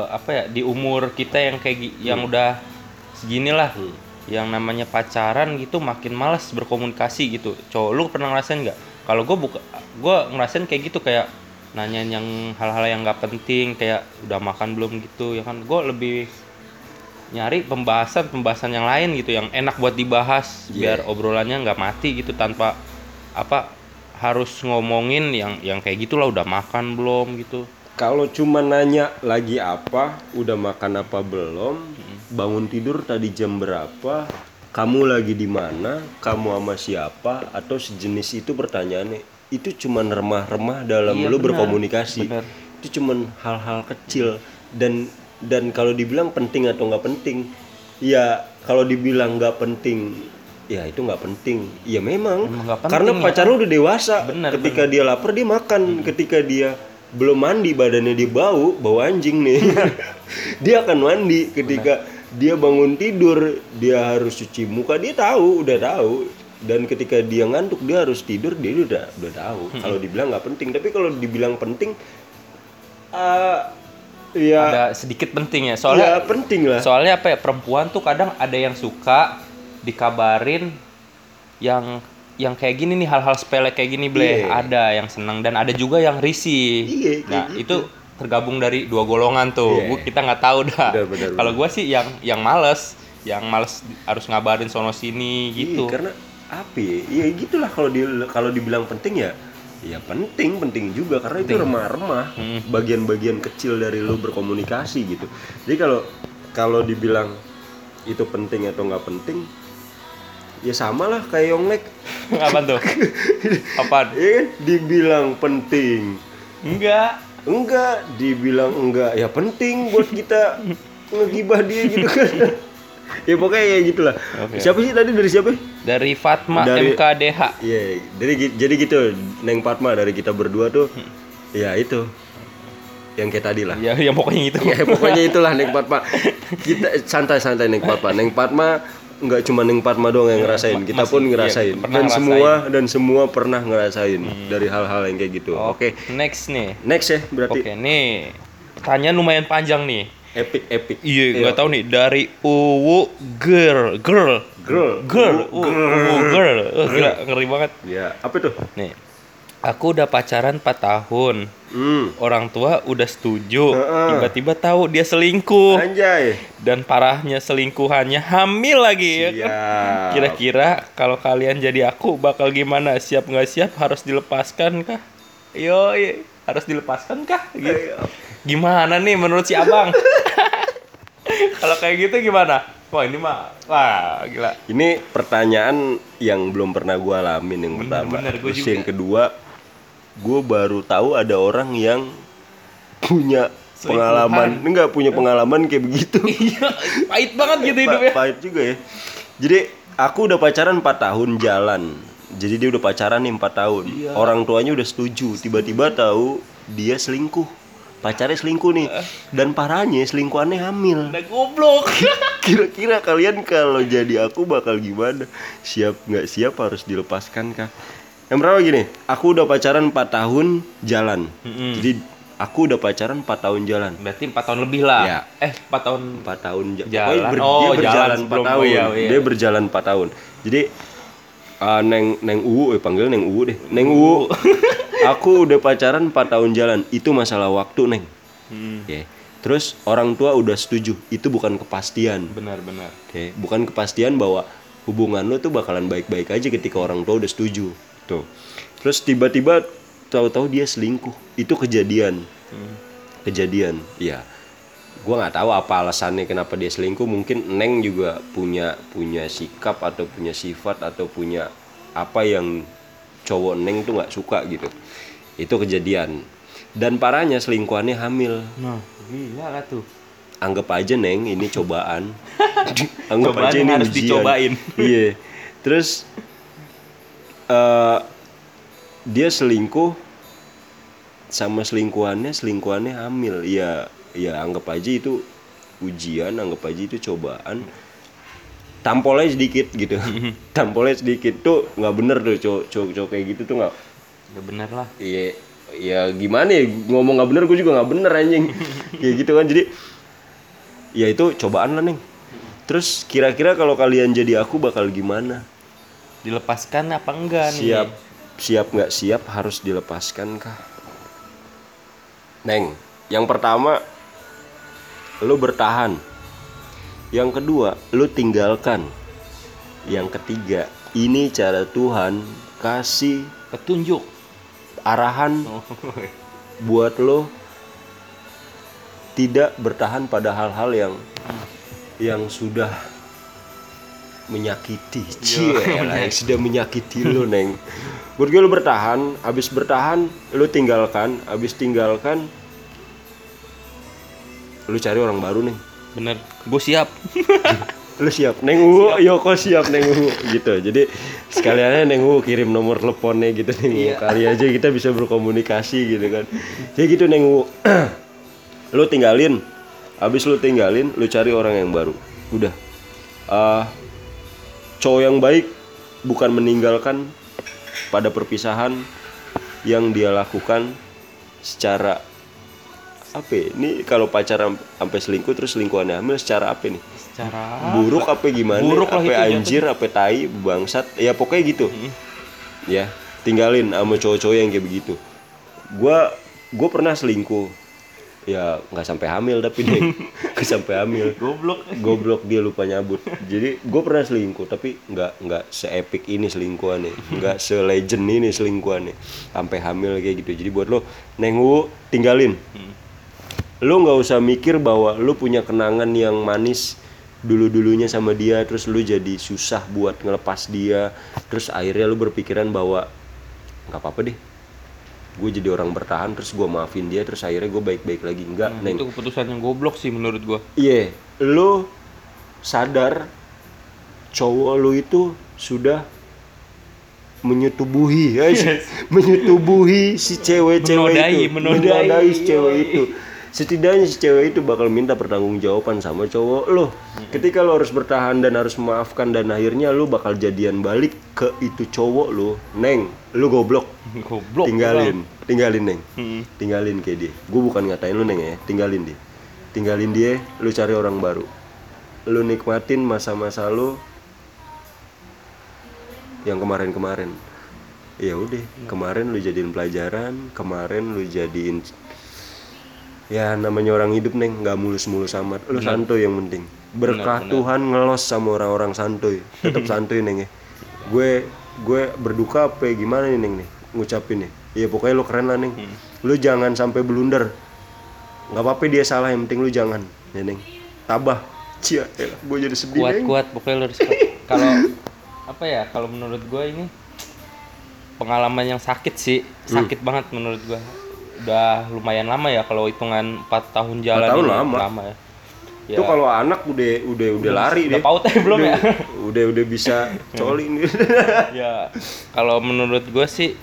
Speaker 2: apa ya di umur kita yang kayak gi- yang udah segini lah, yang namanya pacaran gitu makin malas berkomunikasi gitu. Cowok lu pernah ngerasain nggak? Kalau gue buka, gue ngerasain kayak gitu kayak nanyain yang hal-hal yang nggak penting kayak udah makan belum gitu ya kan gue lebih nyari pembahasan pembahasan yang lain gitu yang enak buat dibahas
Speaker 1: Iya.
Speaker 2: biar obrolannya nggak mati gitu tanpa apa harus ngomongin yang yang kayak gitulah udah makan belum gitu
Speaker 1: kalau cuma nanya lagi apa udah makan apa belum bangun tidur tadi jam berapa kamu lagi di mana kamu sama siapa atau sejenis itu pertanyaannya itu cuma remah-remah dalam
Speaker 2: Iya,
Speaker 1: lu
Speaker 2: benar.
Speaker 1: berkomunikasi
Speaker 2: Benar.
Speaker 1: itu cuman hal-hal kecil dan dan kalau dibilang penting atau nggak penting ya kalau dibilang nggak penting ya itu nggak penting. Ya memang,
Speaker 2: Emang nggak penting,
Speaker 1: karena
Speaker 2: ya.
Speaker 1: pacar lu udah dewasa.
Speaker 2: Benar,
Speaker 1: ketika dia lapar dia makan. Ketika dia belum mandi badannya dia bau bau anjing nih. Dia akan mandi. Ketika dia bangun tidur dia harus cuci muka dia tahu udah tahu. Dan ketika dia ngantuk dia harus tidur dia udah udah tahu. Kalau dibilang nggak penting. Tapi kalau dibilang penting eh ya
Speaker 2: ada sedikit penting ya.
Speaker 1: Ya
Speaker 2: soalnya
Speaker 1: penting lah.
Speaker 2: soalnya apa ya perempuan tuh kadang ada yang suka dikabarin yang yang kayak gini nih hal-hal sepele kayak gini bleh
Speaker 1: Iya.
Speaker 2: ada yang senang dan ada juga yang risih
Speaker 1: Iya, kayak
Speaker 2: nah
Speaker 1: gitu.
Speaker 2: itu tergabung dari dua golongan tuh
Speaker 1: Iya.
Speaker 2: Gua- kita nggak tahu dah kalau gue sih yang yang males yang males harus ngabarin sono sini gitu
Speaker 1: Iya, karena apa ya? Gitulah kalau di kalau dibilang penting ya ya penting penting juga karena itu remah-remah
Speaker 2: Hmm.
Speaker 1: bagian-bagian kecil dari lu berkomunikasi gitu jadi kalau kalau dibilang itu penting atau nggak penting ya sama lah kayak Yonglek
Speaker 2: apa tuh? Apaan?
Speaker 1: Ya kan? Dibilang penting.
Speaker 2: Enggak.
Speaker 1: Enggak dibilang enggak. Ya penting buat kita ngegibah dia gitu kan. Ya pokoknya ya gitulah.
Speaker 2: Oke.
Speaker 1: siapa sih tadi? Dari siapa?
Speaker 2: Dari Fatma
Speaker 1: Dari-
Speaker 2: MKDH
Speaker 1: Iya, jadi gi- jadi gitu Neng Fatma dari kita berdua tuh, ya itu. Yang kayak tadi lah.
Speaker 2: ya yang pokoknya gitu.
Speaker 1: Ya pokoknya itulah Neng Fatma. Kita santai-santai Neng Fatma. Neng Fatma nggak cuma Neng Fatma doang yang ngerasain, kita
Speaker 2: masih-
Speaker 1: pun
Speaker 2: iya,
Speaker 1: ngerasain. dan
Speaker 2: ngerasain.
Speaker 1: semua dan semua pernah ngerasain dari hal-hal yang kayak gitu. Oke,
Speaker 2: next nih
Speaker 1: next ya berarti
Speaker 2: Oke, nih. Tanya lumayan panjang nih.
Speaker 1: epic epic.
Speaker 2: Iya, nggak tahu nih dari Uwu Girl, Girl,
Speaker 1: Girl,
Speaker 2: Girl,
Speaker 1: Uwu,
Speaker 2: Uwu, Uwu Girl. Gila, ngeri banget.
Speaker 1: Ya, apa tuh?
Speaker 2: Nih. Aku udah pacaran 4 tahun.
Speaker 1: Hmm.
Speaker 2: Orang tua udah setuju. Tiba-tiba tahu dia selingkuh.
Speaker 1: Anjay.
Speaker 2: Dan parahnya selingkuhannya hamil lagi ya kan? Kira-kira kalau kalian jadi aku bakal gimana? Siap nggak siap harus dilepaskan kah? Yo, harus dilepaskan kah? Gitu. Gimana nih menurut si abang? kalau kayak gitu gimana? Wah ini mah, wah gila.
Speaker 1: Ini pertanyaan yang belum pernah gue alamin yang pertama.
Speaker 2: bener, gua
Speaker 1: Terus
Speaker 2: juga.
Speaker 1: yang kedua, gue baru tahu ada orang yang punya
Speaker 2: Selingkuhan.
Speaker 1: pengalaman, enggak punya pengalaman kayak begitu.
Speaker 2: Iya, pahit banget gitu
Speaker 1: Pa-
Speaker 2: hidupnya.
Speaker 1: Pahit juga ya. Jadi aku udah pacaran 4 tahun jalan. Jadi dia udah pacaran nih 4 tahun.
Speaker 2: Iya.
Speaker 1: Orang tuanya udah setuju. Tiba-tiba tahu dia selingkuh. Pacarnya selingkuh nih.
Speaker 2: Eh.
Speaker 1: Dan parahnya selingkuhannya hamil.
Speaker 2: Udah goblok.
Speaker 1: Kira-kira kalian kalau jadi aku bakal gimana? Siap nggak siap harus dilepaskan kah? Yang pertama gini, aku udah pacaran 4 tahun jalan.
Speaker 2: Mm-mm.
Speaker 1: Jadi aku udah pacaran 4 tahun jalan.
Speaker 2: Berarti 4 tahun lebih lah.
Speaker 1: Iya.
Speaker 2: Eh, 4 tahun
Speaker 1: 4 tahun ja-
Speaker 2: Jalan.
Speaker 1: pokoknya ber-
Speaker 2: Oh,
Speaker 1: dia berjalan
Speaker 2: jalan
Speaker 1: 4
Speaker 2: sebelum-
Speaker 1: tahun.
Speaker 2: oh, iya, iya.
Speaker 1: Dia berjalan 4 tahun. Jadi uh, Neng Neng Uwu, eh panggil Neng Uwu deh. Neng Uwu. aku udah pacaran 4 tahun jalan. Itu masalah waktu, Neng.
Speaker 2: Hmm,
Speaker 1: Oke. Terus orang tua udah setuju. Itu bukan kepastian.
Speaker 2: benar-benar.
Speaker 1: Oke, bukan kepastian bahwa hubungan lo tuh bakalan baik-baik aja ketika orang tua udah setuju. Tuh. Terus tiba-tiba tahu-tahu dia selingkuh. Itu kejadian. Kejadian. Iya. Gua nggak tahu apa alasannya kenapa dia selingkuh. Mungkin Neng juga punya punya sikap atau punya sifat atau punya apa yang cowok Neng tuh nggak suka gitu. Itu kejadian. Dan parahnya selingkuhannya hamil
Speaker 2: Nah, gila lah tuh.
Speaker 1: anggap aja neng ini cobaan anggap
Speaker 2: Cobaan
Speaker 1: aja ini
Speaker 2: harus
Speaker 1: ujian.
Speaker 2: dicobain.
Speaker 1: iya terus eh dia selingkuh sama selingkuhannya selingkuhannya hamil. Ya ya anggap aja itu ujian anggap aja itu cobaan. Tampolnya sedikit gitu. Tampolnya sedikit. Tuh nggak bener tuh cowok cowok cowok kayak gitu tuh nggak?
Speaker 2: Ya bener lah.
Speaker 1: Iya, ya gimana ya ngomong nggak bener gue juga nggak bener anjing. Kayak gitu kan jadi ya itu cobaan lah neng. Terus kira-kira kalau kalian jadi aku bakal gimana
Speaker 2: Dilepaskan apa enggak nih?
Speaker 1: siap. Siap nggak siap harus dilepaskan kah? Neng yang pertama lu bertahan. Yang kedua lu tinggalkan. Yang ketiga ini cara Tuhan kasih
Speaker 2: Petunjuk.
Speaker 1: arahan buat lo tidak bertahan pada hal-hal yang yang sudah menyakiti. Cie yang sudah menyakiti lo neng. Buat gue lo bertahan abis bertahan lo tinggalkan abis tinggalkan lo cari orang baru nih
Speaker 2: Bener. Gue siap.
Speaker 1: lu siap. Neng Uwu Yoko siap neng Uwu? Gitu. Jadi sekaliannya neng Uwu kirim nomor teleponnya gitu neng Uwu kali aja kita bisa berkomunikasi gitu kan. Jadi gitu neng Uwu. Lu tinggalin. Habis lu tinggalin lu cari orang yang baru. Udah. Ah, cowok yang baik bukan meninggalkan pada perpisahan yang dia lakukan secara apa ya? ini kalau pacaran sampai selingkuh terus selingkuhannya hamil secara apa nih
Speaker 2: Secara
Speaker 1: buruk apa gimana?
Speaker 2: Buruk
Speaker 1: apa anjir apa tai bangsat. Ya pokoknya gitu. Ya tinggalin sama cowok-cowok yang kayak begitu. Gua gua pernah selingkuh ya nggak sampai hamil tapi deh nggak sampai hamil.
Speaker 2: Goblok.
Speaker 1: goblok dia lupa nyabut. Jadi gue pernah selingkuh tapi nggak nggak seepik ini selingkuhannya. Nggak se-legend ini selingkuhannya. Sampai hamil kayak gitu. Jadi buat lo neng Wu, tinggalin. Lo nggak usah mikir bahwa lo punya kenangan yang manis dulu dulunya sama dia terus lo jadi susah buat ngelepas dia. Terus akhirnya lo berpikiran bahwa nggak apa apa deh gue jadi orang bertahan terus gue maafin dia terus akhirnya gue baik baik lagi enggak
Speaker 2: Nah,
Speaker 1: neng
Speaker 2: itu keputusan yang goblok sih menurut gua.
Speaker 1: Iya, lo sadar cowok lo itu sudah menyetubuhi, guys, menyetubuhi si cewek-cewek
Speaker 2: Menodai,
Speaker 1: itu,
Speaker 2: menodai.
Speaker 1: si cewek itu. Setidaknya si cewek itu bakal minta pertanggungjawaban sama cowok lo. Ketika lo harus bertahan dan harus memaafkan dan akhirnya lo bakal jadian balik ke itu cowok lo, neng, lo goblok,
Speaker 2: Goblok.
Speaker 1: tinggalin, tinggalin neng.
Speaker 2: Hmm.
Speaker 1: tinggalin kayak dia. Gue bukan ngatain lu neng ya. Tinggalin dia. Tinggalin dia lu cari orang baru. Lu nikmatin masa-masa lu yang kemarin-kemarin. Ya udah kemarin lu jadiin pelajaran kemarin lu jadiin ya namanya orang hidup neng. Nggak mulus-mulus amat. Lu santuy yang penting. Berkah Tuhan ngelos sama orang-orang santuy. Tetap santuy neng ya. Gue gue berduka apa ya, gimana nih neng nih? Ngucapin nih ya pokoknya lu keren lah neng. Lu jangan sampai blunder. Nggak apa-apa dia salah yang penting lu jangan. Ya neng. Tabah. Cia elah, gue jadi sedih
Speaker 2: kuat
Speaker 1: neng.
Speaker 2: Kuat pokoknya lu harus kalau apa ya kalau menurut gua ini pengalaman yang sakit sih.
Speaker 1: Hmm.
Speaker 2: sakit banget menurut gua udah lumayan lama ya kalau hitungan 4 tahun jalan
Speaker 1: tahun
Speaker 2: ini,
Speaker 1: lama.
Speaker 2: ya.
Speaker 1: Itu kalau anak udah udah udah lari
Speaker 2: udah
Speaker 1: deh.
Speaker 2: paut ya belum ya?
Speaker 1: Udah udah bisa colin
Speaker 2: ya kalau menurut gue sih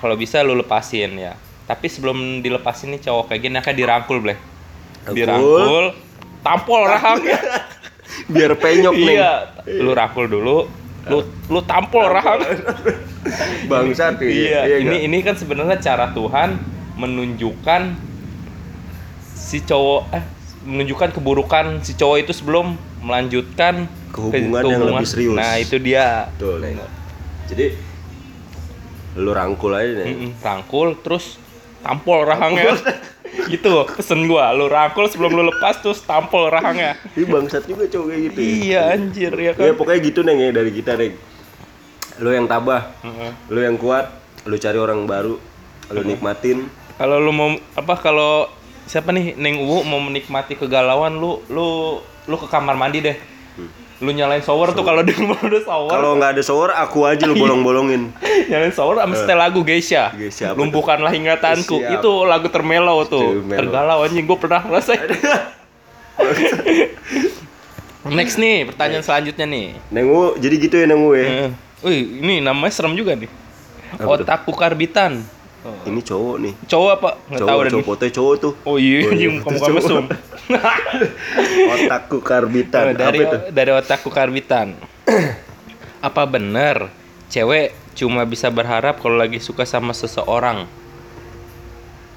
Speaker 2: kalau bisa lu lepasin ya. Tapi sebelum dilepasin nih cowok kayak gini akan dirangkul bleh.
Speaker 1: Rangkul.
Speaker 2: dirangkul tampol rahangnya.
Speaker 1: Biar penyok neng
Speaker 2: iya lu rangkul dulu lu lu tampol rahang
Speaker 1: bangsat ya
Speaker 2: iya ini
Speaker 1: nggak?
Speaker 2: ini kan sebenarnya cara Tuhan menunjukkan si cowok eh menunjukkan keburukan si cowok itu sebelum melanjutkan
Speaker 1: Ke hubungan yang lebih serius.
Speaker 2: nah itu dia
Speaker 1: Betul, Neng. Jadi lu rangkul aja nih.
Speaker 2: Mm-mm, rangkul terus tampol rahangnya gitu pesen gua lu rangkul sebelum lu lepas terus tampol rahangnya
Speaker 1: Ini bangsat juga cowok kayak gitu. ya.
Speaker 2: iya anjir ya
Speaker 1: Ya
Speaker 2: kan
Speaker 1: pokoknya gitu neng ya dari kita neng. Lu yang tabah,
Speaker 2: Heeh.
Speaker 1: lu yang kuat, lu cari orang baru, lu nikmatin.
Speaker 2: kalau lu mau apa kalau siapa nih Neng Uwu mau menikmati kegalauan lu lu lu ke kamar mandi deh lu nyalain shower tuh kalau di rumah udah shower.
Speaker 1: Kalau nggak ada shower, aku aja lu bolong-bolongin.
Speaker 2: nyalain shower sama setel lagu Geisha
Speaker 1: Geisha
Speaker 2: lumpuhkanlah ingatanku
Speaker 1: Siap.
Speaker 2: itu lagu termelo tuh tergalau anjing gue pernah ngerasain next nih pertanyaan selanjutnya nih
Speaker 1: Neng Wu, jadi gitu ya Neng Wu ya.
Speaker 2: Eh, Wih, ini namanya serem juga nih.
Speaker 1: Apa tuh?
Speaker 2: Otaku karbitan.
Speaker 1: ini cowok nih
Speaker 2: Cowok apa? Nggak tahu
Speaker 1: cowok
Speaker 2: dan
Speaker 1: cowok fotonya cowok tuh
Speaker 2: Oh iya,
Speaker 1: Oh iya,
Speaker 2: muka muka
Speaker 1: cowok.
Speaker 2: mesum.
Speaker 1: otakku karbitan
Speaker 2: Oh, dari
Speaker 1: apa itu
Speaker 2: dari otakku karbitan. apa bener cewek cuma bisa berharap kalau lagi suka sama seseorang?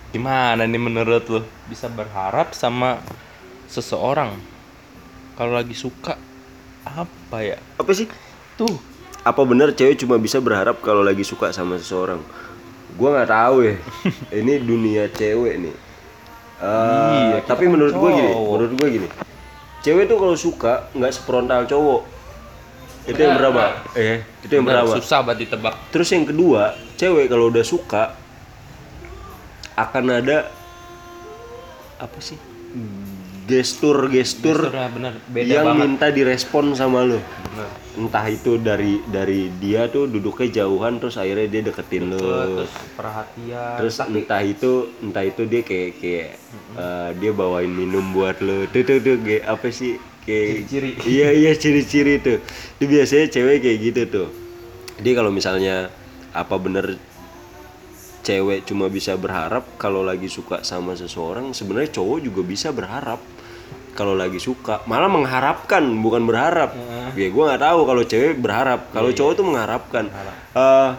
Speaker 2: Gimana nih menurut lu? Bisa berharap sama seseorang kalau lagi suka apa ya?
Speaker 1: apa sih
Speaker 2: Tuh,
Speaker 1: apa benar cewek cuma bisa berharap kalau lagi suka sama seseorang gua nggak tahu ya. Ini dunia cewek nih. Eh,
Speaker 2: Iya,
Speaker 1: tapi menurut gue gini menurut gue gini. Cewek tuh kalau suka nggak seprontal cowok. Itu yang berapa? Eh itu yang berapa?
Speaker 2: Susah banget ditebak.
Speaker 1: terus yang kedua cewek kalau udah suka akan ada apa sih gestur-gestur
Speaker 2: beda
Speaker 1: yang
Speaker 2: banget.
Speaker 1: minta direspon sama lo
Speaker 2: Bener.
Speaker 1: entah itu dari dari dia tuh duduknya jauhan terus akhirnya dia deketin lo
Speaker 2: Terus perhatian.
Speaker 1: terus entah itu entah itu dia kayak kayak eh, dia bawain minum buat lo tuh tuh tuh kayak apa sih? Kayak
Speaker 2: Ciri-ciri.
Speaker 1: iya iya ciri-ciri tuh. Itu biasanya cewek kayak gitu tuh. Dia kalau misalnya apa bener cewek cuma bisa berharap kalau lagi suka sama seseorang sebenarnya cowok juga bisa berharap kalau lagi suka malah mengharapkan bukan berharap. Ya gue nggak tahu kalau cewek berharap. Kalau cowok tuh mengharapkan. Eh,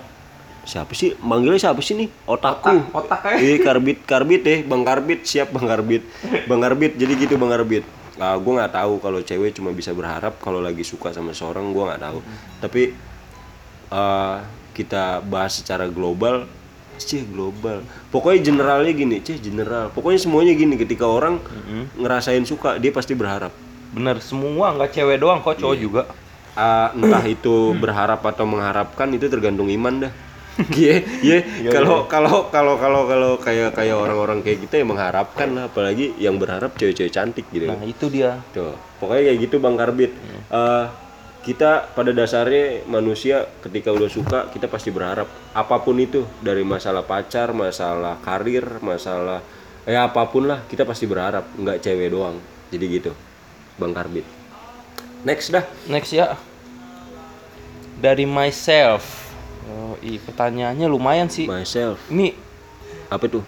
Speaker 1: siapa sih? Manggilnya siapa sih nih? Otakku
Speaker 2: Otak ya.
Speaker 1: Iya karbit karbit deh. Bang karbit siap bang karbit. Bang karbit jadi gitu bang karbit. Nah, gue nggak tahu kalau cewek cuma bisa berharap kalau lagi suka sama seorang gue nggak tahu. Tapi eh, kita bahas secara global cih global pokoknya generalnya gini cih general pokoknya semuanya gini ketika orang ngerasain suka dia pasti berharap
Speaker 2: Bener, semua nggak cewek doang kok cowok juga.
Speaker 1: Ah, entah itu berharap atau mengharapkan itu tergantung iman dah Iya, iya. Kalau kalau kalau kalau kalau kayak kayak orang-orang kayak kita yang mengharapkan lah, apalagi yang berharap cewek-cewek cantik gitu.
Speaker 2: Nah itu dia.
Speaker 1: Tuh, pokoknya kayak gitu Bang Karbit. Eh, kita pada dasarnya manusia ketika udah suka kita pasti berharap apa pun itu dari masalah pacar, masalah karir, masalah ya apa pun lah kita pasti berharap nggak cewek doang. Jadi gitu, Bang Karbit. Next dah.
Speaker 2: Next ya. Dari myself. Oh, ih, pertanyaannya lumayan sih.
Speaker 1: Myself.
Speaker 2: Ini
Speaker 1: Apa tuh?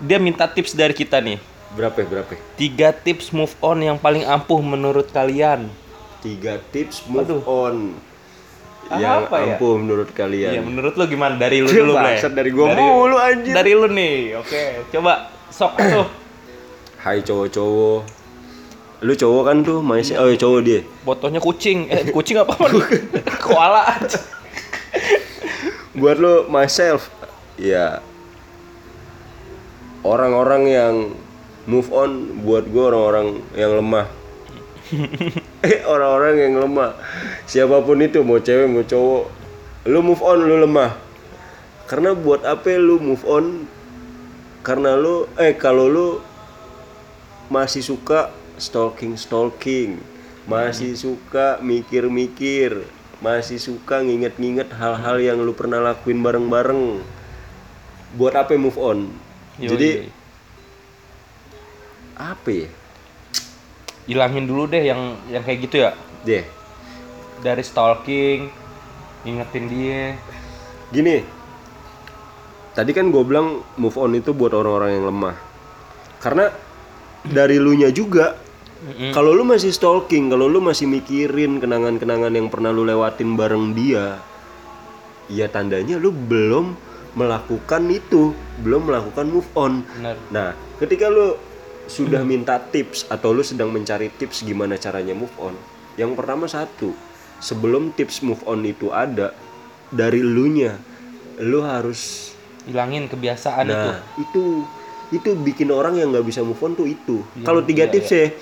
Speaker 2: dia minta tips dari kita nih.
Speaker 1: Berapa? ya, Berapa? ya?
Speaker 2: Tiga tips move on yang paling ampuh menurut kalian.
Speaker 1: Tiga tips move
Speaker 2: Aduh.
Speaker 1: on
Speaker 2: Ah,
Speaker 1: yang
Speaker 2: apa ya?
Speaker 1: ampuh menurut
Speaker 2: Iya,
Speaker 1: kalian.
Speaker 2: menurut lu gimana? Dari lu dulu.
Speaker 1: Bangsat, dari gua mulu, anjir.
Speaker 2: Dari lu nih. Oke, coba sok tuh.
Speaker 1: Hai cowok-cowok. Lu cowok kan tuh, Maisel. Oh, iya, cowok dia.
Speaker 2: Fotonya kucing. Eh, kucing apa? Koala.
Speaker 1: Buat lu myself. Ya. Orang-orang yang move on buat gua orang-orang yang lemah. Eh, orang-orang yang lemah. Siapa pun itu mau cewek mau cowok. Lu move on lu lemah. Karena buat apa lu move on? Karena lu eh kalau lu masih suka stalking stalking masih suka mikir-mikir masih suka nginget-nginget hal-hal yang lu pernah lakuin bareng-bareng buat apa move on
Speaker 2: Yoi.
Speaker 1: jadi apa ya
Speaker 2: Hilangin dulu deh yang yang kayak gitu ya.
Speaker 1: deh
Speaker 2: Dari stalking, ingetin dia.
Speaker 1: gini tadi kan gue bilang move on itu buat orang-orang yang lemah karena dari lu nya juga kalau lu masih stalking kalau lu masih mikirin kenangan-kenangan yang pernah lu lewatin bareng dia ya tandanya lu belum melakukan itu belum melakukan move on
Speaker 2: Benar.
Speaker 1: nah ketika lu sudah minta tips atau lu sedang mencari tips gimana caranya move on yang pertama satu sebelum tips move on itu ada dari lu nya lu harus
Speaker 2: Hilangin kebiasaan itu.
Speaker 1: nah itu itu bikin orang yang nggak bisa move on tuh itu kalau tiga tips ya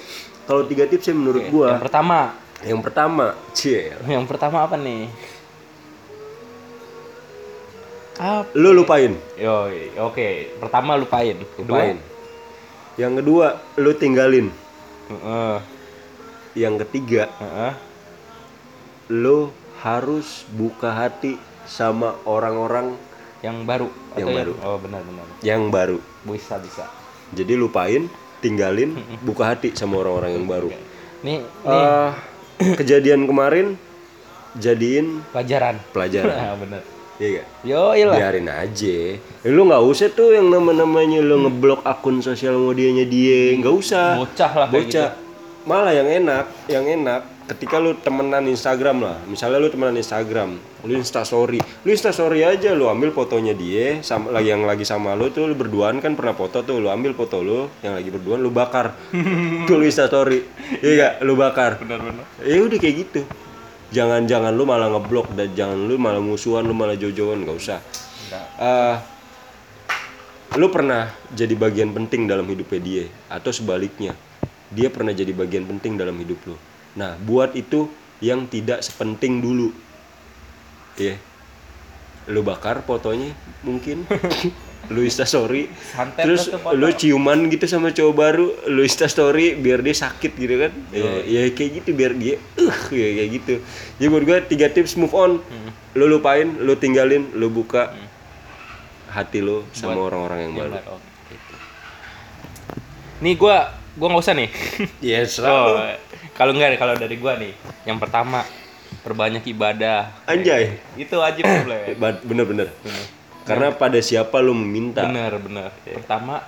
Speaker 1: kalau tiga tips ya menurut gua
Speaker 2: Yang pertama,
Speaker 1: yang pertama cie
Speaker 2: yang pertama apa nih? Apa?
Speaker 1: lu lupain
Speaker 2: Yo, oke. Pertama lupain.
Speaker 1: lupain yang kedua lu tinggalin
Speaker 2: Heeh.
Speaker 1: yang ketiga
Speaker 2: Heeh.
Speaker 1: lu harus buka hati sama orang-orang
Speaker 2: Yang baru
Speaker 1: Yang baru.
Speaker 2: Oh, benar benar.
Speaker 1: yang baru
Speaker 2: Bisa bisa.
Speaker 1: jadi lupain tinggalin buka hati sama orang-orang yang baru
Speaker 2: Nih, nih
Speaker 1: Eh, kejadian kemarin jadiin
Speaker 2: pelajaran.
Speaker 1: pelajaran
Speaker 2: Nah, benar.
Speaker 1: Iya gak?
Speaker 2: Yo lah.
Speaker 1: biarin aja. Lu nggak usah tuh yang nama-namanya lu ngeblok akun sosial medianya dia. Nggak usah.
Speaker 2: Bocah lah kayak gitu.
Speaker 1: bocah malah yang enak yang enak ketika lu temenan Instagram lah. Misalnya lu temenan Instagram lu instastory. Lu instastory aja lu ambil fotonya dia sama lagi yang lagi sama lu tuh lu berduaan kan pernah foto tuh lu ambil foto lu yang lagi berduaan lu bakar. Tuh lu instastory. Iya gak lu bakar.
Speaker 2: Benar-benar.
Speaker 1: ya udah kayak gitu jangan jangan lu malah ngeblok dan jangan lu malah musuhan lu malah jojoan nggak usah. Eh, lu pernah jadi bagian penting dalam hidupnya dia atau sebaliknya dia pernah jadi bagian penting dalam hidup lu. Nah buat itu yang tidak sepenting dulu. Ya lu bakar fotonya mungkin lu instastory
Speaker 2: Santet
Speaker 1: terus lu ciuman gitu sama cowok baru lu instastory biar dia sakit gitu kan. Ya, ya kayak gitu biar dia uh ya kayak gitu. Jadi buat gue tiga tips move on.
Speaker 2: Hmm.
Speaker 1: lu lupain lu tinggalin lu buka hati lu sama orang-orang yang baru.
Speaker 2: oh, gitu. Nih gua gua nggak usah nih.
Speaker 1: yes
Speaker 2: Oh, kalau enggak kalau dari gua nih, yang pertama perbanyak ibadah.
Speaker 1: anjay.
Speaker 2: Itu wajib boleh.
Speaker 1: Ba- bener-bener karena pada siapa lu meminta
Speaker 2: Bener bener. Pertama,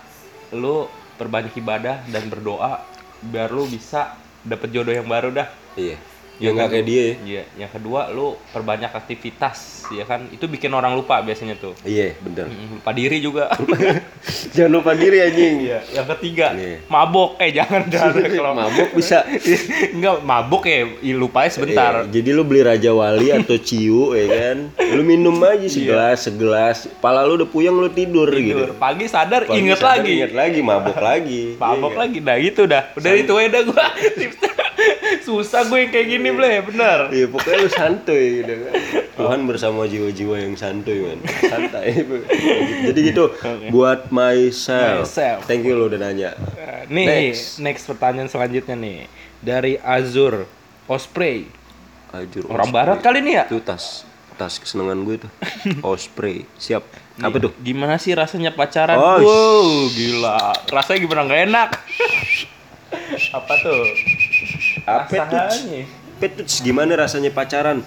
Speaker 2: lu perbanyak ibadah dan berdoa biar lu bisa dapet jodoh yang baru dah.
Speaker 1: iya ya nggak kayak dia ya.
Speaker 2: Iya. Yang kedua, lu perbanyak aktivitas, ya kan? Itu bikin orang lupa biasanya tuh.
Speaker 1: iya bener
Speaker 2: Lupa diri juga.
Speaker 1: jangan lupa diri anjing
Speaker 2: Iya. Yang ketiga,
Speaker 1: Iya.
Speaker 2: mabok. Eh jangan jangan kalau
Speaker 1: mabuk bisa
Speaker 2: Enggak, mabok ya, ih, lupain sebentar.
Speaker 1: Iya, jadi lu beli Raja Wali atau Ciu ya kan lu minum aja segelas segelas pala lu udah puyeng lu tidur,
Speaker 2: Tidur.
Speaker 1: gitu
Speaker 2: Pagi sadar,
Speaker 1: Pagi
Speaker 2: inget
Speaker 1: sadar,
Speaker 2: lagi.
Speaker 1: inget lagi mabuk lagi
Speaker 2: Mabok
Speaker 1: Iya,
Speaker 2: lagi. Nah gitu dah. Udah itu aja dah gua. Susah gue yang kayak gini, Ble. Bener.
Speaker 1: Iya pokoknya lu santuy gitu kan. Tuhan bersama jiwa-jiwa yang santuy man. Santai. Jadi gitu buat myself.
Speaker 2: Myself.
Speaker 1: Thank you lu udah nanya.
Speaker 2: Eh, Nih,
Speaker 1: Next.
Speaker 2: next. pertanyaan selanjutnya nih. Dari Azur Osprey.
Speaker 1: Ajur.
Speaker 2: Orang
Speaker 1: Osprey.
Speaker 2: barat kali ini ya?
Speaker 1: Itu tas tas kesenangan gue tuh. Osprey. Siap. Apa tuh?
Speaker 2: Gimana sih rasanya pacaran?
Speaker 1: Oh,
Speaker 2: wow, gila. Rasanya gimana nggak enak? Apa tuh?
Speaker 1: Apa tuh? Gimana rasanya pacaran?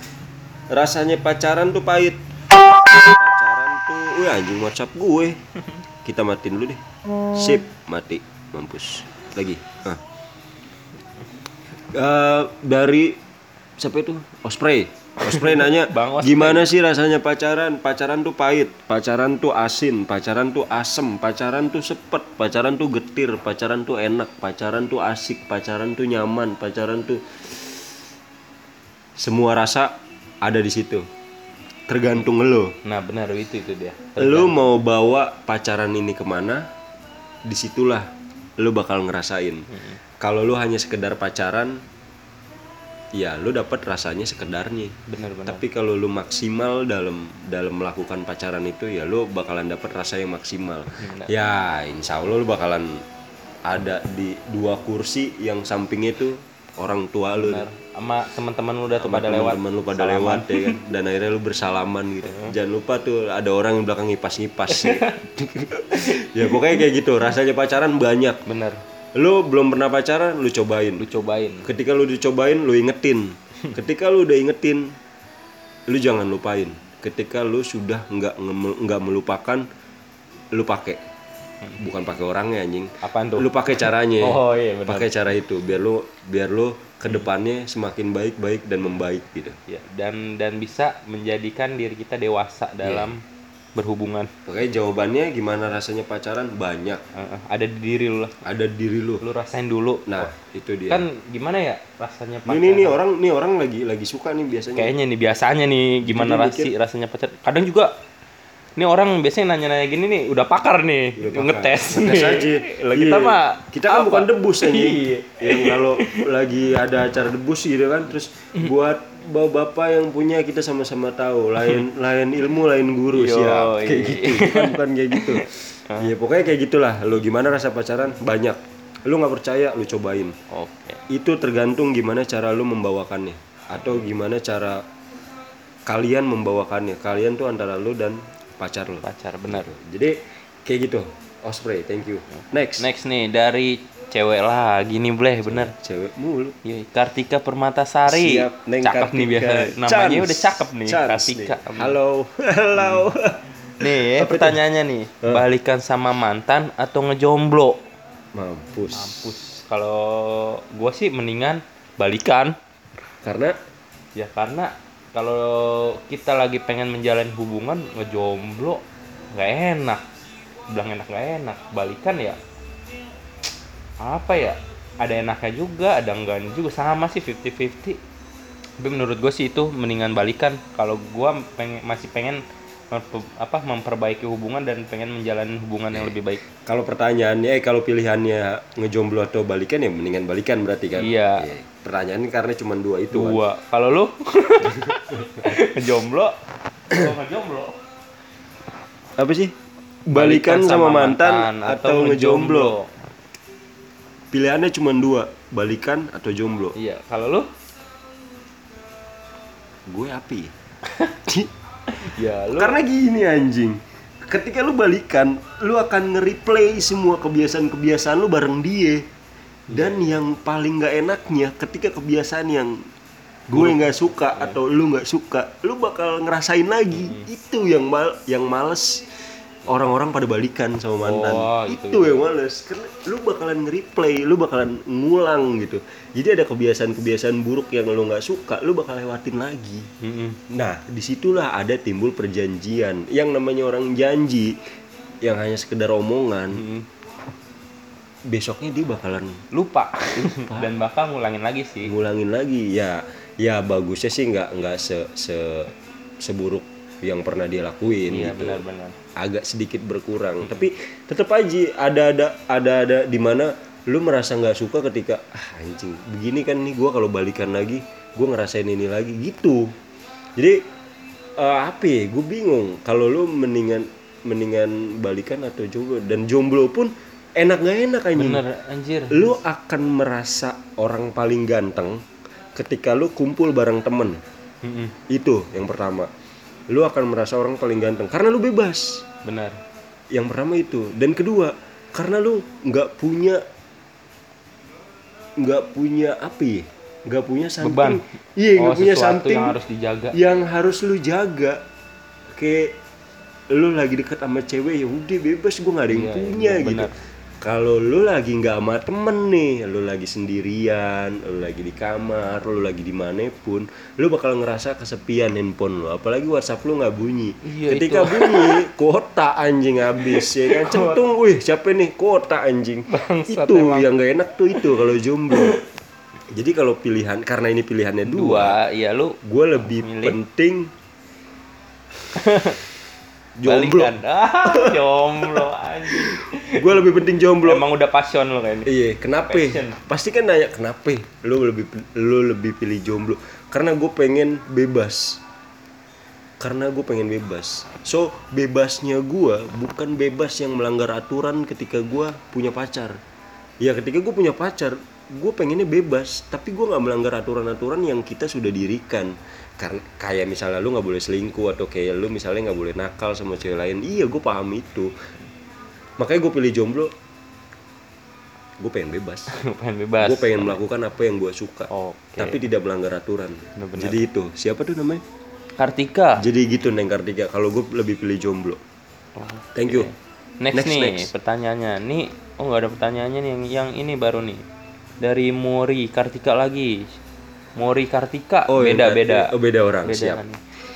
Speaker 1: Rasanya pacaran tuh pahit. Pacaran tuh, wih anjing WhatsApp gue. Kita matiin dulu deh. Sip, mati. Mampus. Lagi. Ah. Eh, dari siapa itu? Osprey. Osprey nanya,
Speaker 2: Bang Osprey.
Speaker 1: gimana sih rasanya pacaran? Pacaran tuh pahit, pacaran tuh asin, pacaran tuh asem, pacaran tuh sepet, pacaran tuh getir, pacaran tuh enak, pacaran tuh asik, pacaran tuh nyaman, pacaran tuh semua rasa ada di situ. Tergantung lo.
Speaker 2: Nah benar itu itu dia.
Speaker 1: Lo mau bawa pacaran ini ke mana? Di situlah lo bakal ngerasain. Kalau lo hanya sekedar pacaran, ya lo dapat rasanya sekedarnya.
Speaker 2: Benar benar.
Speaker 1: Tapi kalau lu maksimal dalam dalam melakukan pacaran itu ya lu bakalan dapat rasa yang maksimal.
Speaker 2: Benar.
Speaker 1: Ya, insya Allah lu bakalan ada di dua kursi yang sampingnya itu orang tua lu.
Speaker 2: Benar. Sama teman-teman lu udah tuh pada lewat.
Speaker 1: teman-teman lu pada lewat ya kan. Dan akhirnya lu bersalaman gitu. Jangan lupa tuh ada orang yang belakang ngipas-ngipas. ya. ya pokoknya kayak gitu. Rasanya pacaran banyak.
Speaker 2: Bener.
Speaker 1: Lu belum pernah pacaran, lu cobain.
Speaker 2: Lu cobain.
Speaker 1: Ketika lu dicobain, lu ingetin. Ketika lu udah ingetin, lu jangan lupain. Ketika lu sudah nggak nggak melupakan, lu pakai. Bukan pakai orangnya anjing.
Speaker 2: Apaan tuh?
Speaker 1: Lu pakai caranya.
Speaker 2: Oh, iya, benar.
Speaker 1: Pakai cara itu biar lu biar lu ke depannya semakin baik baik dan membaik gitu.
Speaker 2: Ya, dan dan bisa menjadikan diri kita dewasa dalam berhubungan.
Speaker 1: Makanya jawabannya gimana rasanya pacaran banyak.
Speaker 2: Eh, ada di diri lu lah.
Speaker 1: Ada di diri lu.
Speaker 2: Lu rasain dulu.
Speaker 1: Nah, itu dia.
Speaker 2: Kan gimana ya rasanya pacaran?
Speaker 1: ini nih orang nih orang lagi lagi suka nih biasanya.
Speaker 2: Kayaknya nih biasanya nih gimana
Speaker 1: Jadi
Speaker 2: rasi rasanya pacaran. Kadang juga ini orang biasanya nanya-nanya gini nih udah pakar nih
Speaker 1: Udah pakar.
Speaker 2: ngetes.
Speaker 1: Ngetes
Speaker 2: nih.
Speaker 1: aja.
Speaker 2: Lah kita
Speaker 1: Iya.
Speaker 2: mah
Speaker 1: kita kan
Speaker 2: apa?
Speaker 1: bukan debus aja.
Speaker 2: Iya.
Speaker 1: Yang kalau lagi ada acara debus gitu kan terus buat bapak-bapak yang punya kita sama-sama tahu. Lain lain ilmu lain guru
Speaker 2: Yo,
Speaker 1: siap. kayak gitu. Bukan bukan kayak gitu. Ya pokoknya kayak gitulah. Lo gimana rasa pacaran? Banyak. Lu nggak percaya lu cobain.
Speaker 2: Oke.
Speaker 1: itu tergantung gimana cara lu membawakannya. Atau gimana cara kalian membawakannya. Kalian tuh antara lu dan pacar lu
Speaker 2: Pacar benar.
Speaker 1: jadi kayak gitu. Osprey thank you. Next.
Speaker 2: Next nih dari cewek lagi nih bleh bener
Speaker 1: cewek mulu
Speaker 2: Iya, Kartika Permatasari.
Speaker 1: Siap, Neng
Speaker 2: cakep nih
Speaker 1: Kartika.
Speaker 2: biasa. Namanya
Speaker 1: Chance.
Speaker 2: udah cakep nih,
Speaker 1: Chance
Speaker 2: Kartika.
Speaker 1: nih. halo halo
Speaker 2: Nih, pertanyaannya nih, balikan sama mantan atau ngejomblo?
Speaker 1: mampus
Speaker 2: Mampus. Kalau gua sih mendingan balikan.
Speaker 1: karena
Speaker 2: Ya karena kalau kita lagi pengen menjalin hubungan ngejomblo nggak enak. Bilang enak nggak enak. Balikan ya apa ya? Ada enaknya juga, ada enggaknya juga sama sih 50-50. Tapi menurut gue sih itu mendingan balikan. Kalau gua pengen masih pengen memper- apa memperbaiki hubungan dan pengen menjalani hubungan yang lebih baik.
Speaker 1: kalau pertanyaannya eh kalau pilihannya ngejomblo atau balikan ya mendingan balikan berarti kan
Speaker 2: Iya.
Speaker 1: pertanyaannya karena cuma dua itu kan.
Speaker 2: Dua. Kalau lu ngejomblo, kalau ngejomblo
Speaker 1: apa sih balikan, sama, mantan, atau, ngejomblo pilihannya cuma dua balikan atau jomblo.
Speaker 2: Iya, kalau lu?
Speaker 1: gue api.
Speaker 2: Ya lu.
Speaker 1: karena gini anjing. Ketika lu balikan lu akan nge-replay semua kebiasaan-kebiasaan lu bareng dia. Dan yang paling nggak enaknya ketika kebiasaan yang gue nggak suka atau lu nggak suka lu bakal ngerasain lagi. Itu yang mal yang males orang-orang pada balikan sama mantan
Speaker 2: Oh, gitu,
Speaker 1: itu yang males karena lu bakalan nge-replay lu bakalan ngulang gitu jadi ada kebiasaan-kebiasaan buruk yang lu nggak suka lu bakal lewatin lagi
Speaker 2: Mm-mm.
Speaker 1: Nah, di situlah ada timbul perjanjian. Yang namanya orang janji, yang hanya sekedar omongan,
Speaker 2: Mm-mm.
Speaker 1: besoknya dia bakalan
Speaker 2: lupa. dan bakal ngulangin lagi sih.
Speaker 1: ngulangin lagi. Ya, ya bagusnya sih nggak nggak se, se seburuk yang pernah dia lakuin
Speaker 2: Iya
Speaker 1: gitu.
Speaker 2: benar-benar.
Speaker 1: Agak sedikit berkurang, tapi tetap aja ada ada ada ada di mana lu merasa nggak suka ketika ah anjing begini kan nih gua kalau balikan lagi gua ngerasain ini lagi gitu jadi eh, apa ya gue bingung kalau lu mendingan mendingan balikan atau jomblo dan jomblo pun enak nggak enak anjing
Speaker 2: Bener anjir.
Speaker 1: lu akan merasa orang paling ganteng ketika lu kumpul bareng temen
Speaker 2: Mm-mm.
Speaker 1: itu yang pertama lu akan merasa orang paling ganteng karena lu bebas
Speaker 2: Benar.
Speaker 1: yang pertama itu dan kedua karena lu nggak punya nggak punya apa ya nggak punya something
Speaker 2: Beban.
Speaker 1: iya nggak
Speaker 2: Oh,
Speaker 1: punya something
Speaker 2: yang harus dijaga.
Speaker 1: yang harus lu jaga kayak lu lagi deket sama cewek ya udah bebas gue nggak ada yang
Speaker 2: Iya,
Speaker 1: punya
Speaker 2: iya,
Speaker 1: gitu
Speaker 2: benar.
Speaker 1: Kalau lu lagi nggak sama temen nih lu lagi sendirian lu lagi di kamar lu lagi di pun lu bakal ngerasa kesepian handphone lu. Apalagi WhatsApp lu nggak bunyi.
Speaker 2: Iya,
Speaker 1: ketika bunyi kuota anjing habis ya kan? Centung wih siapa nih? Kuota anjing. Itu yang nggak enak tuh itu kalau jomblo. Jadi kalau pilihan karena ini pilihannya dua
Speaker 2: Dua, iya lu
Speaker 1: gue lebih
Speaker 2: Milih.
Speaker 1: penting jomblo.
Speaker 2: Balikan. Ah, jomblo anjing.
Speaker 1: gue lebih penting jomblo.
Speaker 2: Emang udah passion lo kayak ini.
Speaker 1: iya kenapa?
Speaker 2: Passion.
Speaker 1: pasti kan nanya kenapa lu lebih lu lebih pilih jomblo? Karena gue pengen bebas. Karena gue pengen bebas. So bebasnya gue bukan bebas yang melanggar aturan ketika gue punya pacar. Ya ketika gue punya pacar gue pengennya bebas. Tapi gue nggak melanggar aturan-aturan yang kita sudah dirikan karena kayak misalnya lu nggak boleh selingkuh atau kayak lu misalnya nggak boleh nakal sama cewek lain iya gue paham itu makanya gue pilih jomblo gue pengen bebas
Speaker 2: pengen bebas.
Speaker 1: gue pengen melakukan apa yang gue suka
Speaker 2: Oke.
Speaker 1: tapi tidak melanggar aturan
Speaker 2: Benar-benar.
Speaker 1: jadi itu siapa tuh namanya
Speaker 2: Kartika.
Speaker 1: jadi gitu neng Kartika kalau gue lebih pilih jomblo thank you
Speaker 2: Next,
Speaker 1: Next,
Speaker 2: nih
Speaker 1: next.
Speaker 2: pertanyaannya. Nih, oh nggak ada pertanyaannya nih yang yang ini baru nih. Dari Mori Kartika lagi. Mori Kartika
Speaker 1: Oh, yang
Speaker 2: beda
Speaker 1: tadi.
Speaker 2: beda.
Speaker 1: Oh, beda orang,
Speaker 2: Beda
Speaker 1: siap.
Speaker 2: kan.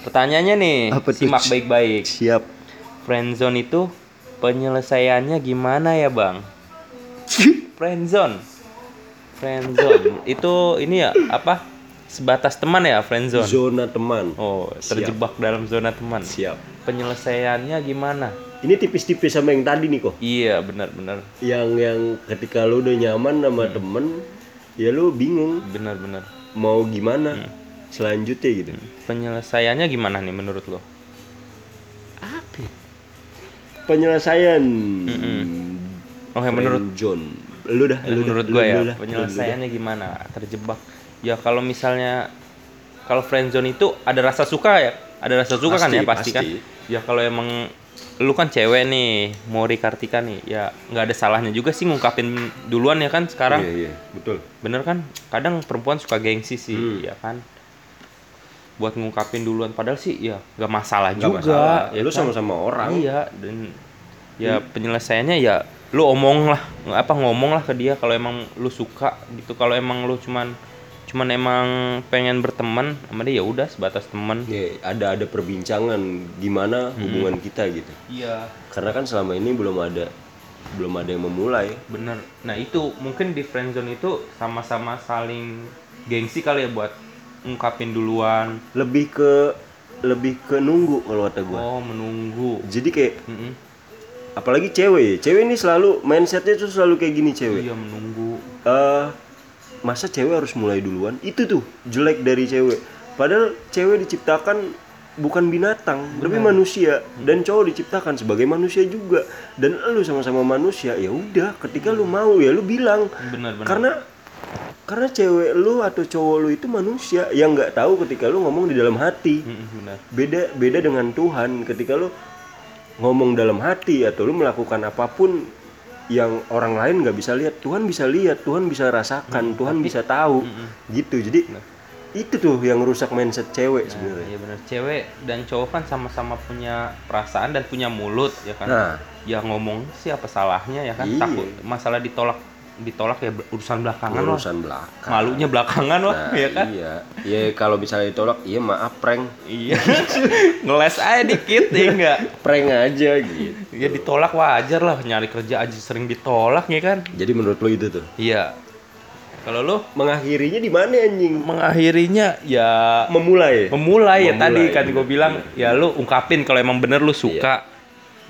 Speaker 2: Pertanyaannya nih,
Speaker 1: Apa
Speaker 2: simak baik-baik.
Speaker 1: siap
Speaker 2: Friendzone itu penyelesaiannya gimana ya, Bang? Friendzone. Friendzone itu ini ya apa? Sebatas teman ya friendzone.
Speaker 1: zona teman
Speaker 2: Oh, terjebak dalam zona teman.
Speaker 1: siap
Speaker 2: Penyelesaiannya gimana?
Speaker 1: ini tipis-tipis sama yang tadi nih kok
Speaker 2: Iya, benar-benar.
Speaker 1: yang yang ketika lu udah nyaman sama
Speaker 2: Hmm.
Speaker 1: temen ya lu bingung
Speaker 2: Benar-benar.
Speaker 1: Mau gimana
Speaker 2: Hmm.
Speaker 1: selanjutnya gitu
Speaker 2: Penyelesaiannya gimana nih menurut lo?
Speaker 1: apa ya? penyelesaian
Speaker 2: Oh, yang menurut
Speaker 1: John lu dah lu dah,
Speaker 2: menurut
Speaker 1: lu
Speaker 2: gue ya,
Speaker 1: dah, lu
Speaker 2: penyelesaiannya gimana? Terjebak. Ya kalau misalnya kalau friendzone itu ada rasa suka ya, ada rasa suka kan
Speaker 1: Pasti,
Speaker 2: ya pasti, kan.
Speaker 1: pasti.
Speaker 2: Ya kalau emang lu kan cewek nih Mori Kartika nih ya nggak ada salahnya juga sih ngungkapin duluan ya kan sekarang
Speaker 1: Iya, iya, betul.
Speaker 2: bener kan kadang perempuan suka gengsi sih
Speaker 1: Hmm.
Speaker 2: ya kan buat ngungkapin duluan padahal sih ya nggak masalah
Speaker 1: Nggak
Speaker 2: juga
Speaker 1: masalah.
Speaker 2: ya
Speaker 1: lu
Speaker 2: kan?
Speaker 1: sama-sama orang.
Speaker 2: iya dan ya penyelesaiannya ya lu omong lah apa ngomong lah ke dia kalau emang lu suka gitu kalau emang lu cuman cuman emang pengen berteman sama dia ya udah sebatas teman
Speaker 1: Ya, ada ada perbincangan gimana hubungan kita gitu.
Speaker 2: iya
Speaker 1: Karena kan selama ini belum ada belum ada yang memulai.
Speaker 2: bener nah itu mungkin di friendzone itu sama-sama saling gengsi kali ya buat ngungkapin duluan
Speaker 1: Lebih ke lebih ke nunggu kalau kata gua.
Speaker 2: oh menunggu
Speaker 1: Jadi kayak
Speaker 2: Mm-mm.
Speaker 1: apalagi cewek. Cewek ini selalu mindsetnya tuh selalu kayak gini cewek.
Speaker 2: iya menunggu
Speaker 1: eh masa cewek harus mulai duluan? Itu tuh jelek dari cewek. Padahal cewek diciptakan bukan binatang tapi manusia. Dan cowok diciptakan sebagai manusia juga. Dan lu sama-sama manusia ya udah ketika lu mau ya lu bilang.
Speaker 2: Bener bener
Speaker 1: karena karena cewek lu atau cowok lu itu manusia yang nggak tahu ketika lu ngomong di dalam hati.
Speaker 2: Mm-mm, bener
Speaker 1: beda beda dengan Tuhan. Ketika lu ngomong dalam hati atau lu melakukan apa pun yang orang lain nggak bisa lihat Tuhan bisa lihat Tuhan bisa rasakan Tuhan bisa tahu gitu jadi itu tuh yang rusak mindset cewek sebenarnya
Speaker 2: Iya benar. Cewek dan cowok kan sama-sama punya perasaan dan punya mulut ya kan.
Speaker 1: nah
Speaker 2: Ya ngomong sih apa salahnya ya kan.
Speaker 1: Iya.
Speaker 2: Takut masalah ditolak ditolak ya urusan belakangan lah.
Speaker 1: urusan belakang
Speaker 2: Malunya belakangan lah
Speaker 1: nah,
Speaker 2: ya kan.
Speaker 1: iya ya kalau misalnya ditolak iya maaf prank
Speaker 2: Iya. Ngeles aja dikit ya enggak.
Speaker 1: prank aja gitu
Speaker 2: Ya ditolak wajar lah nyari kerja aja sering ditolak ya kan.
Speaker 1: jadi menurut lo itu tuh
Speaker 2: Iya. Kalau lu
Speaker 1: mengakhirinya di mana anjing
Speaker 2: mengakhirinya ya
Speaker 1: memulai
Speaker 2: memulai ya
Speaker 1: Memulai,
Speaker 2: tadi kan gue bilang ya lu ungkapin kalau emang bener lu suka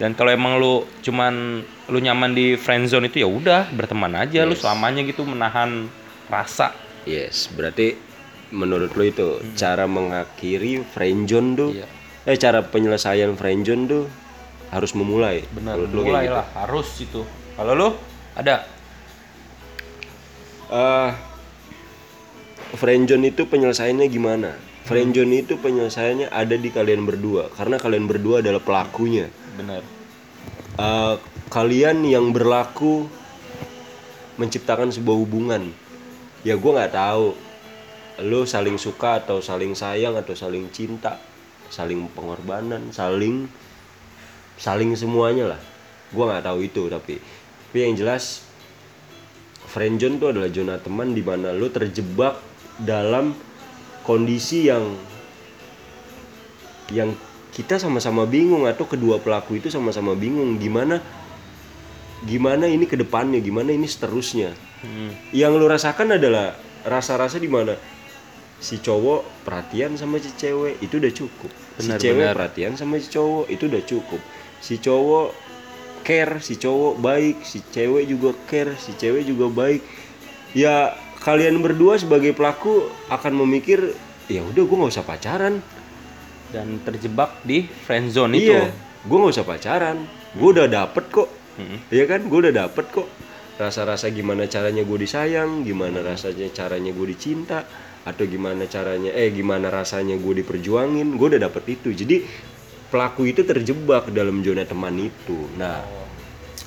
Speaker 2: dan kalau emang lu cuman lu nyaman di friend zone itu ya udah berteman aja lu
Speaker 1: Yes.
Speaker 2: selamanya gitu menahan rasa
Speaker 1: Yes, berarti menurut lo itu cara mengakhiri friendzone tuh,
Speaker 2: Iya.
Speaker 1: eh cara penyelesaian friendzone tuh harus memulai.
Speaker 2: benar
Speaker 1: Menurut kayak
Speaker 2: mulai
Speaker 1: gitu.
Speaker 2: lah harus itu kalau lu ada
Speaker 1: Eh, friendzone itu penyelesaiannya gimana? Friendzone itu penyelesaiannya ada di kalian berdua, karena kalian berdua adalah pelakunya.
Speaker 2: Bener
Speaker 1: Eh, kalian yang berlaku menciptakan sebuah hubungan. Ya gue nggak tahu, lo saling suka atau saling sayang atau saling cinta, saling pengorbanan, saling saling semuanya lah. Gue nggak tahu itu tapi, tapi yang jelas friendzone itu adalah zona teman di mana lo terjebak dalam kondisi yang yang kita sama-sama bingung atau kedua pelaku itu sama-sama bingung gimana gimana ini ke depannya gimana ini seterusnya.
Speaker 2: Hmm,
Speaker 1: yang lu rasakan adalah rasa-rasa di mana si cowok perhatian sama si cewek itu udah cukup.
Speaker 2: Benar,
Speaker 1: si cewek
Speaker 2: benar.
Speaker 1: perhatian sama si cowok itu udah cukup. Si cowok care si cowok baik si cewek juga care si cewek juga baik. Ya kalian berdua sebagai pelaku akan memikir ya udah gue nggak usah pacaran
Speaker 2: dan terjebak di friend zone itu
Speaker 1: Iya, gue nggak usah pacaran. Gue udah dapet kok.
Speaker 2: Mm-mm.
Speaker 1: Iya kan, gue udah dapet kok. Rasa-rasa gimana caranya gue disayang, gimana rasanya caranya gue dicinta, atau gimana caranya, eh gimana rasanya gue diperjuangin, gue udah dapet itu. Jadi pelaku itu terjebak dalam zona teman itu. Nah,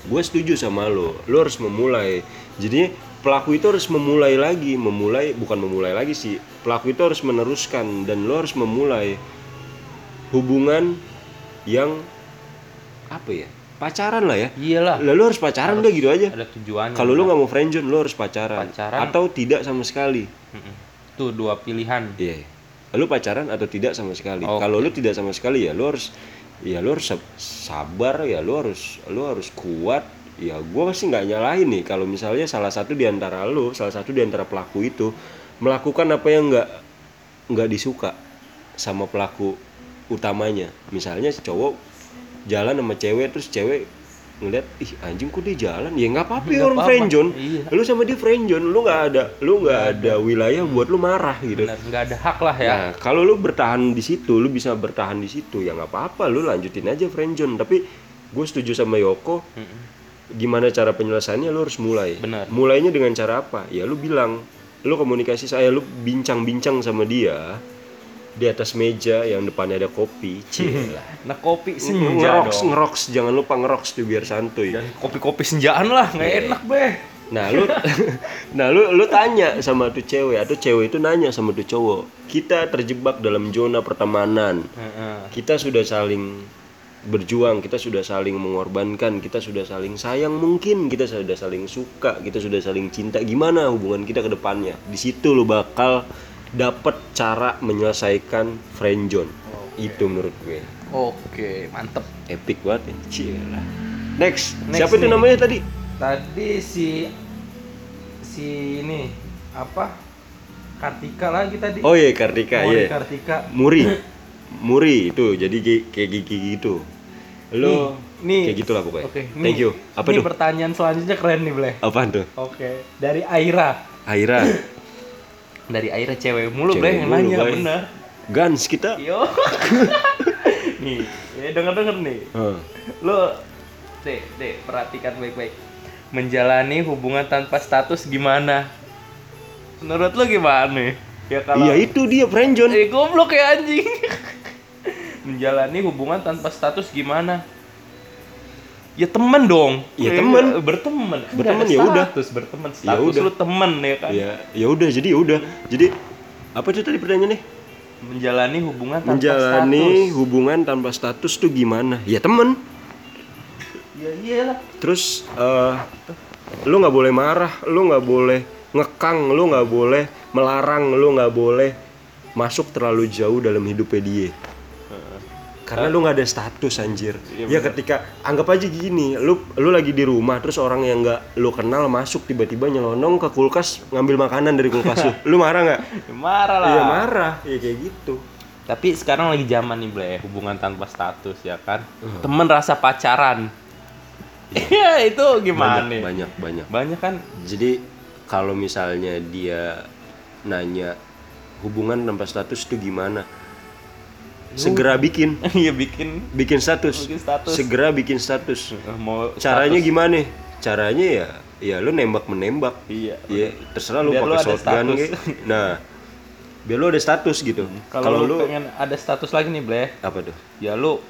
Speaker 1: gue setuju sama lo. Lo harus memulai. Jadi pelaku itu harus memulai lagi, memulai bukan memulai lagi sih. Pelaku itu harus meneruskan dan lo harus memulai hubungan yang apa ya? Pacaran lah ya.
Speaker 2: iyalah
Speaker 1: Lalu harus pacaran udah gitu aja.
Speaker 2: ada tujuannya
Speaker 1: Kalau lu nggak mau friendzone, lu harus pacaran.
Speaker 2: Pacaran.
Speaker 1: Atau tidak sama sekali.
Speaker 2: Tuh dua pilihan
Speaker 1: Iya. Lu pacaran atau tidak sama sekali.
Speaker 2: Oke.
Speaker 1: Kalau lu tidak sama sekali ya lu harus ya lu harus sab- sabar ya lu harus lu harus kuat. Ya gua sih nggak nyalahin nih kalau misalnya salah satu di antara lu, salah satu di antara pelaku itu melakukan apa yang nggak nggak disuka sama pelaku utamanya. Misalnya si cowok jalan sama cewek terus cewek ngeliat ih anjing kok dia jalan ya nggak apa-apa orang
Speaker 2: apa-apa.
Speaker 1: friendzone
Speaker 2: Iya.
Speaker 1: lu sama dia friendzone lu nggak ada lu nggak ada wilayah buat lu marah gitu
Speaker 2: nggak ada hak lah ya
Speaker 1: Nah, kalau lu bertahan di situ, lu bisa bertahan di situ, ya nggak apa-apa, lu lanjutin aja friendzone. Tapi gue setuju sama Yoko, gimana cara penyelesaiannya lu harus mulai.
Speaker 2: Benar.
Speaker 1: Mulainya dengan cara apa? Ya lu bilang, lu komunikasi saya, lu bincang-bincang sama dia. Di atas meja yang depannya ada kopi cila
Speaker 2: Nah kopi senja
Speaker 1: ngeroks
Speaker 2: dong.
Speaker 1: ngeroks. Jangan lupa ngeroks tuh biar santuy.
Speaker 2: Kopi-kopi senjaan lah, nggak enak beh.
Speaker 1: nah lu nah lu lu tanya sama tuh cewek atau cewek itu nanya sama tuh cowok kita terjebak dalam zona pertemanan. Kita sudah saling berjuang kita sudah saling mengorbankan kita sudah saling sayang mungkin kita sudah saling suka kita sudah saling cinta. Gimana hubungan kita ke depannya? Di situ lu bakal dapat cara menyelesaikan friendzone itu menurut gue
Speaker 2: Oke, mantep.
Speaker 1: epic banget ya Cila. next,
Speaker 2: Next
Speaker 1: siapa itu
Speaker 2: nih.
Speaker 1: namanya tadi
Speaker 2: Tadi si si ini apa? Kartika lagi tadi.
Speaker 1: oh iya Kartika
Speaker 2: Mori
Speaker 1: iya
Speaker 2: Kartika.
Speaker 1: Muri Muri itu jadi kayak gigi gitu lo
Speaker 2: Nih.
Speaker 1: kayak gitulah pokoknya
Speaker 2: Oke,
Speaker 1: thank
Speaker 2: nih.
Speaker 1: you apa
Speaker 2: Ini
Speaker 1: tuh
Speaker 2: pertanyaan selanjutnya keren nih, Bleh.
Speaker 1: apaan tuh
Speaker 2: Oke, dari Aira.
Speaker 1: Aira
Speaker 2: Dari Aira cewek mulu,
Speaker 1: Cewek
Speaker 2: yang nanya
Speaker 1: Bleh.
Speaker 2: bener.
Speaker 1: Gans kita
Speaker 2: Yo. nih, ya denger-denger nih.
Speaker 1: Hah.
Speaker 2: Lo Dek, Dek, perhatikan baik-baik. Menjalani hubungan tanpa status gimana? Menurut lo gimana? Ya kalau
Speaker 1: Iya itu dia friendzone.
Speaker 2: Eh goblok ya anjing. Menjalani hubungan tanpa status gimana? Ya temen dong.
Speaker 1: Ya,
Speaker 2: Eh,
Speaker 1: temen.
Speaker 2: Berteman. Kan
Speaker 1: Berteman, ya udah.
Speaker 2: Status berteman.
Speaker 1: Ya
Speaker 2: Status
Speaker 1: udah.
Speaker 2: lu temen ya kan.
Speaker 1: Ya ya udah jadi ya udah. Jadi apa itu tadi pertanyaannya?
Speaker 2: Menjalani hubungan tanpa
Speaker 1: Menjalani
Speaker 2: status.
Speaker 1: hubungan tanpa status tuh gimana? Ya temen.
Speaker 2: Ya iyalah.
Speaker 1: Terus eh lu nggak boleh marah, lu nggak boleh ngekang, lu nggak boleh melarang, lu nggak boleh masuk terlalu jauh dalam hidupnya dia. Karena lu nggak ada status anjir.
Speaker 2: Iya,
Speaker 1: ya ketika anggap aja gini, lu lu lagi di rumah terus orang yang nggak lu kenal masuk tiba-tiba nyelonong ke kulkas ngambil makanan dari kulkas lu. Lu marah nggak?
Speaker 2: Ya marah lah.
Speaker 1: Iya marah, ya kayak gitu.
Speaker 2: Tapi sekarang lagi zaman nih Ble, hubungan tanpa status ya kan. Temen rasa pacaran. Iya, itu gimana
Speaker 1: Banyak
Speaker 2: nih?
Speaker 1: banyak banyak.
Speaker 2: Banyak kan
Speaker 1: Jadi kalau misalnya dia nanya hubungan tanpa status itu gimana? Segera bikin,
Speaker 2: Iya bikin
Speaker 1: bikin status.
Speaker 2: Bikin status.
Speaker 1: Segera bikin status.
Speaker 2: eh, mau
Speaker 1: Caranya
Speaker 2: status.
Speaker 1: gimana? Caranya ya ya lu nembak menembak.
Speaker 2: Iya.
Speaker 1: Iya, terserah lu
Speaker 2: lu
Speaker 1: pakai shotgun kayak. Nah, biar lu ada status gitu.
Speaker 2: Kalau lu, pengen ada status lagi nih Ble,
Speaker 1: apa tuh?
Speaker 2: ya lu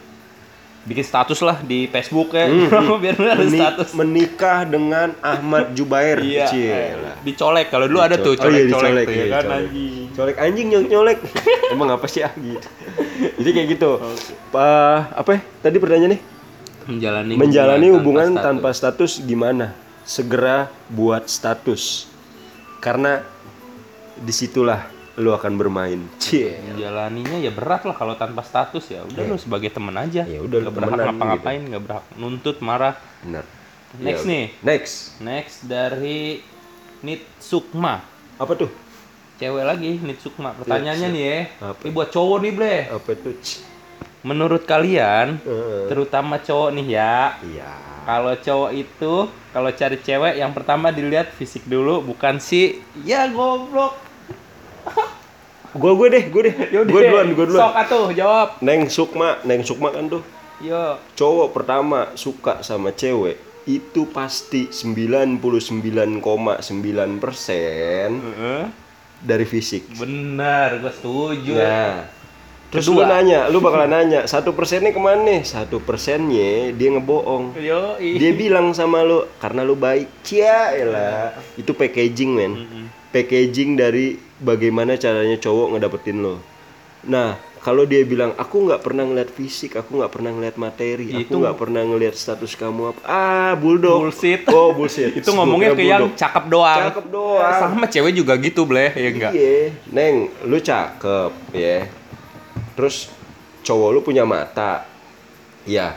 Speaker 2: bikin status lah di Facebook ya, biar lu ada
Speaker 1: Meni-
Speaker 2: status.
Speaker 1: menikah dengan Ahmad Jubair.
Speaker 2: Iya.
Speaker 1: Cielah.
Speaker 2: Dicolek. Kalau dulu ada tuh
Speaker 1: Oh iya,
Speaker 2: colek-colek
Speaker 1: dicolek,
Speaker 2: tuh ya
Speaker 1: iya,
Speaker 2: kan
Speaker 1: colek.
Speaker 2: anjing.
Speaker 1: Colek anjing nyolek nyolek. Emang apa sih ah gitu. Jadi kayak gitu. Pa, apa ya? Tadi pertanyaannya?
Speaker 2: Menjalani
Speaker 1: Menjalani hubungan
Speaker 2: status.
Speaker 1: tanpa status gimana? Segera buat status. Karena di situlah lu akan bermain. Cie.
Speaker 2: Menjalaninya ya berat lah kalau tanpa status ya. Udah lu sebagai temen aja.
Speaker 1: Ya udah, lu
Speaker 2: berhak
Speaker 1: temenan
Speaker 2: ngapa-ngapain, nggak berhak nuntut, marah.
Speaker 1: Benar.
Speaker 2: Next
Speaker 1: Ya,
Speaker 2: nih.
Speaker 1: Next.
Speaker 2: Next dari Nit Sukma.
Speaker 1: Apa tuh?
Speaker 2: Cewek lagi, Nit Sukma. Pertanyaannya nih ya.
Speaker 1: Apa?
Speaker 2: Ini buat cowok nih, Ble.
Speaker 1: Apa tuh?
Speaker 2: Menurut kalian,
Speaker 1: Eh,
Speaker 2: terutama cowok nih ya.
Speaker 1: Iya.
Speaker 2: Kalau cowok itu, kalau cari cewek yang pertama dilihat fisik dulu, bukan si ya goblok.
Speaker 1: Gua gue deh, gue deh.
Speaker 2: Yaudah,
Speaker 1: Gue duluan, gue duluan.
Speaker 2: Sok atuh, jawab.
Speaker 1: Neng Sukma, Neng Sukma kan tuh
Speaker 2: Yo.
Speaker 1: cowok pertama suka sama cewek itu pasti 99,9 persen
Speaker 2: Heeh.
Speaker 1: dari fisik.
Speaker 2: Benar, gue setuju.
Speaker 1: Nah, terus
Speaker 2: Kedua.
Speaker 1: lu nanya, lu bakal nanya satu persennya ke mana nih? Satu persennya dia ngebohong.
Speaker 2: Yo,
Speaker 1: Dia bilang sama lu karena lu baik, cia elah. Itu packaging men, packaging dari bagaimana caranya cowok ngedapetin lo. Nah, kalau dia bilang aku nggak pernah ngeliat fisik, aku nggak pernah ngeliat materi, aku
Speaker 2: Itu-
Speaker 1: nggak pernah ngeliat status kamu apa. Ah, bulldog.
Speaker 2: Bullshit.
Speaker 1: Oh, bullshit.
Speaker 2: itu ngomongnya ke yang cakep doang.
Speaker 1: Cakep doang.
Speaker 2: Sama cewek juga gitu, Bleh, ya enggak?
Speaker 1: Iya, Neng, lu cakep ya. Terus cowok lu punya mata. Ya.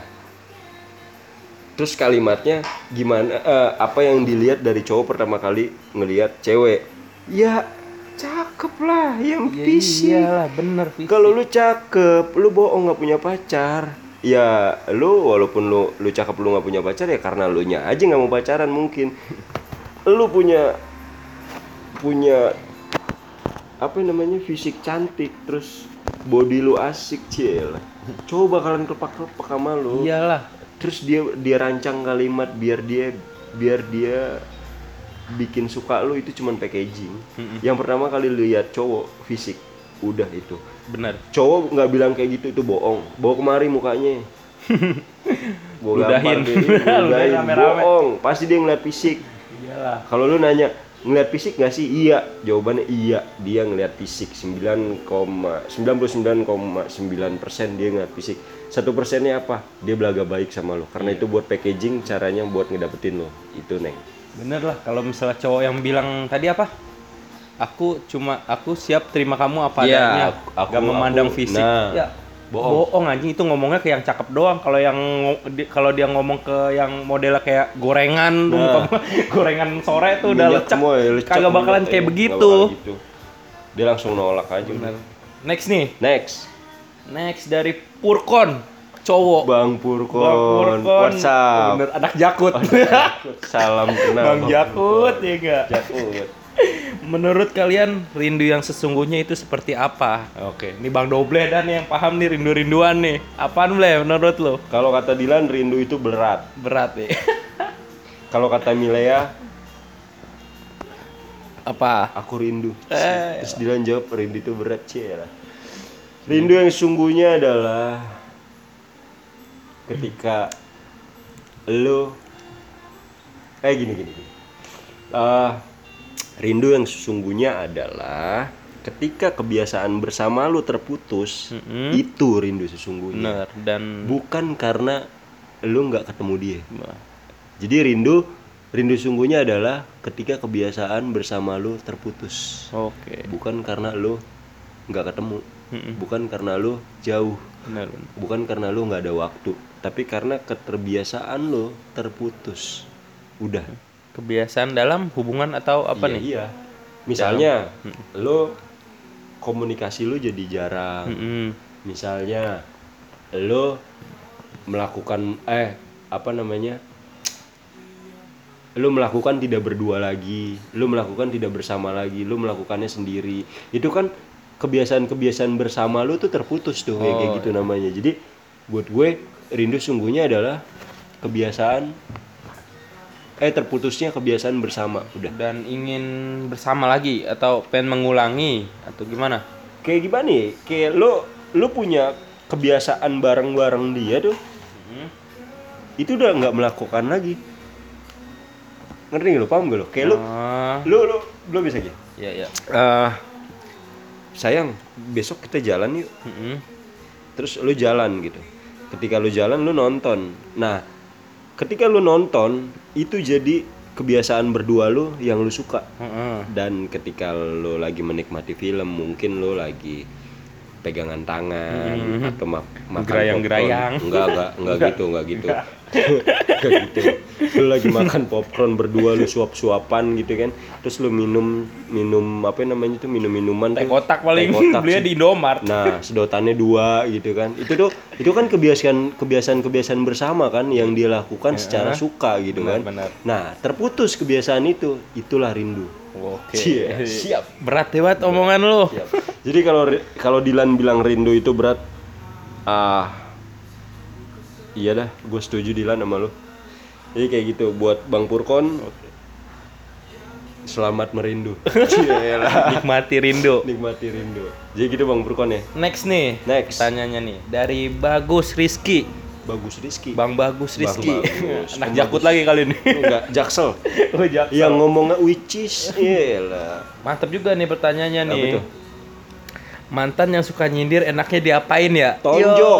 Speaker 1: Terus kalimatnya gimana eh, apa yang dilihat dari cowok pertama kali ngelihat cewek? Ya, cakep lah yang
Speaker 2: Ya
Speaker 1: fisik.
Speaker 2: iyalah, bener fisik.
Speaker 1: Kalau lu cakep, lu bohong nggak punya pacar. Ya, lu walaupun lu lu cakep lu nggak punya pacar ya karena lu nya aja nggak mau pacaran mungkin. Lu punya punya apa namanya fisik cantik terus body lu asik cil. Coba bakalan kepak-kepak sama lu.
Speaker 2: Iyalah.
Speaker 1: Terus dia dia rancang kalimat biar dia biar dia bikin suka lu itu cuman packaging. Yang pertama kali lihat cowok fisik. udah itu.
Speaker 2: Bener
Speaker 1: cowok nggak bilang kayak gitu itu bohong. Bawa kemari mukanya. Gua
Speaker 2: Ludahin.
Speaker 1: ludahin. Bohong. Pasti dia ngeliat fisik.
Speaker 2: Iyalah.
Speaker 1: Kalau lu nanya ngeliat fisik nggak sih? Iya. Jawabannya iya. Dia ngeliat fisik 9, 99,9 persen dia ngeliat fisik. Satu persennya apa? Dia belaga baik sama lo karena itu buat packaging caranya buat ngedapetin lo itu neng
Speaker 2: bener lah kalau misalnya cowok yang bilang tadi apa aku cuma aku siap terima kamu apa adanya
Speaker 1: aku- aku-
Speaker 2: gak memandang
Speaker 1: aku-
Speaker 2: fisik
Speaker 1: nah,
Speaker 2: ya
Speaker 1: bohong.
Speaker 2: bohong anjing itu ngomongnya ke yang cakep doang kalau yang kalau dia ngomong ke yang modelnya kayak gorengan
Speaker 1: Nah.
Speaker 2: gorengan sore tuh udah lecek
Speaker 1: ya, lecek
Speaker 2: kagak bakalan kayak
Speaker 1: ya.
Speaker 2: begitu
Speaker 1: bakal gitu. dia langsung nolak aja
Speaker 2: Bener. next nih
Speaker 1: next
Speaker 2: next dari Purkon cowok
Speaker 1: Bang Purkon,
Speaker 2: Bang Purkon
Speaker 1: WhatsApp
Speaker 2: bener anak jakut
Speaker 1: salam kenal
Speaker 2: Bang Jakut ya enggak
Speaker 1: Jakut
Speaker 2: Menurut kalian rindu yang sesungguhnya itu seperti apa? Oke, ini Bang Doble dan yang paham nih rindu-rinduan nih. Apaan Ble menurut lo?
Speaker 1: kalau kata Dilan rindu itu berat
Speaker 2: Berat ya.
Speaker 1: kalau kata Milea
Speaker 2: Apa?
Speaker 1: aku rindu
Speaker 2: Eh.
Speaker 1: terus Dilan jawab rindu itu berat cie lah rindu yang sesungguhnya adalah ketika lo eh gini gini, gini. Ah, rindu yang sesungguhnya adalah ketika kebiasaan bersama lo terputus
Speaker 2: Mm-mm.
Speaker 1: itu rindu sesungguhnya
Speaker 2: Bener dan
Speaker 1: bukan karena lo nggak ketemu dia jadi rindu rindu sungguhnya adalah ketika kebiasaan bersama lo terputus
Speaker 2: Oke.
Speaker 1: bukan karena lo nggak ketemu
Speaker 2: Mm-mm.
Speaker 1: bukan karena lo jauh
Speaker 2: Bener,
Speaker 1: bukan karena lo nggak ada waktu tapi karena keterbiasaan lo terputus. Udah.
Speaker 2: Kebiasaan dalam hubungan atau apa
Speaker 1: Iya,
Speaker 2: nih?
Speaker 1: iya. Misalnya lo komunikasi lo jadi jarang.
Speaker 2: Mm-mm.
Speaker 1: misalnya lo melakukan eh apa namanya? Lo melakukan tidak berdua lagi lo melakukan tidak bersama lagi lo melakukannya sendiri. Itu kan kebiasaan-kebiasaan bersama lo tuh terputus tuh kayak kayak gitu namanya. Jadi buat gue rindu sungguhnya adalah kebiasaan eh terputusnya kebiasaan bersama udah.
Speaker 2: Dan ingin bersama lagi atau pengen mengulangi atau gimana?
Speaker 1: kayak gimana ya? Kayak lo lo punya kebiasaan bareng-bareng dia tuh itu udah nggak melakukan lagi. Ngerti nggak lo? Paham gak lo? Kayak lo
Speaker 2: Ah,
Speaker 1: lo lo lo bisa gitu
Speaker 2: ya ya.
Speaker 1: Eh, sayang besok kita jalan yuk.
Speaker 2: Mm-mm.
Speaker 1: terus lo jalan gitu ketika lo jalan lo nonton. Nah ketika lo nonton itu jadi kebiasaan berdua lo yang lo suka.
Speaker 2: Heeh.
Speaker 1: dan ketika lo lagi menikmati film mungkin lo lagi pegangan tangan atau ma makan
Speaker 2: Gerayang-gerayang.
Speaker 1: enggak enggak enggak gitu enggak gitu. Enggak gitu lo lagi makan popcorn berdua lo suap-suapan gitu kan terus lo minum minum apa namanya itu minum minuman
Speaker 2: Teh kotak paling
Speaker 1: kotak
Speaker 2: belinya
Speaker 1: sih.
Speaker 2: di Indomart.
Speaker 1: Nah, sedotannya dua gitu kan. Itu tuh itu kan kebiasaan kebiasaan-kebiasaan bersama kan yang dia lakukan secara suka gitu kan.
Speaker 2: benar.
Speaker 1: Nah, terputus kebiasaan itu, itulah rindu.
Speaker 2: Oke.
Speaker 1: Cie, siap.
Speaker 2: Berat ya banget omongan lo.
Speaker 1: Siap. Jadi kalau kalau Dilan bilang rindu itu berat, ah iya dah, gue setuju Dilan sama lo. Jadi kayak gitu buat Bang Purkon. Selamat merindu. Cielah.
Speaker 2: Nikmati rindu.
Speaker 1: Nikmati rindu. Jadi gitu Bang Purkon ya.
Speaker 2: Next nih.
Speaker 1: Next.
Speaker 2: Tanyanya nih dari Bagus Rizky.
Speaker 1: Bagus Rizky.
Speaker 2: Bang Bagus
Speaker 1: Bang
Speaker 2: Rizky.
Speaker 1: Bagus.
Speaker 2: Anak
Speaker 1: Bang
Speaker 2: jakut lagi kali ini.
Speaker 1: Enggak, Jaksel.
Speaker 2: oh, jak-
Speaker 1: Yang ngomongnya which is, iyalah.
Speaker 2: Mantap juga nih pertanyaannya nih. Mantan yang suka nyindir enaknya diapain ya?
Speaker 1: Tonjok.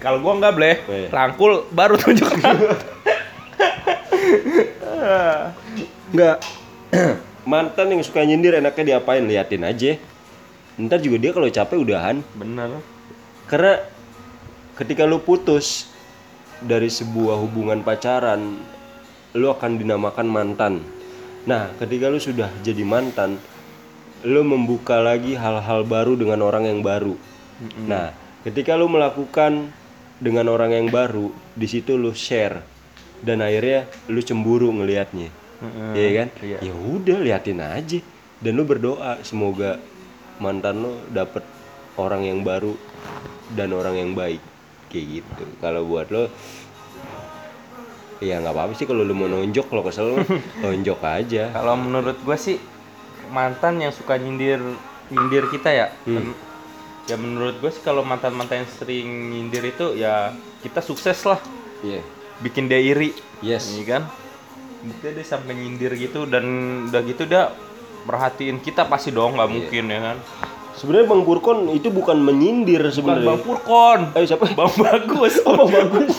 Speaker 2: Kalau gua nggak boleh, rangkul baru tonjok.
Speaker 1: Enggak. Mantan yang suka nyindir enaknya diapain? Liatin aja. Ntar juga dia kalau capek udahan.
Speaker 2: Bener.
Speaker 1: Karena ketika lu putus dari sebuah hubungan pacaran, lu akan dinamakan mantan. Nah, ketika lu sudah jadi mantan, lu membuka lagi hal-hal baru dengan orang yang baru. Nah, ketika lu melakukan dengan orang yang baru, di situ lu share dan akhirnya lu cemburu ngelihatnya. Iya kan?
Speaker 2: Iya.
Speaker 1: Ya udah liatin aja dan lu berdoa semoga mantan lu dapet orang yang baru dan orang yang baik kayak gitu. Kalau buat lo ya nggak apa-apa sih kalau lu mau nonjok kalau kesel lu tonjok aja.
Speaker 2: Kalau menurut gua sih mantan yang suka nyindir nyindir kita ya,
Speaker 1: Hmm.
Speaker 2: ya menurut gue sih kalau mantan mantan yang sering nyindir itu ya kita sukses lah
Speaker 1: Iya.
Speaker 2: bikin dia iri
Speaker 1: Yes.
Speaker 2: Iya kan dia, dia sampai nyindir gitu dan udah gitu dia perhatiin kita pasti dong nggak mungkin ya kan
Speaker 1: Sebenarnya Bang Purkon itu bukan menyindir sebenarnya.
Speaker 2: bang Purkon
Speaker 1: Eh siapa?
Speaker 2: bang bagus
Speaker 1: Oh, Bang Bagus.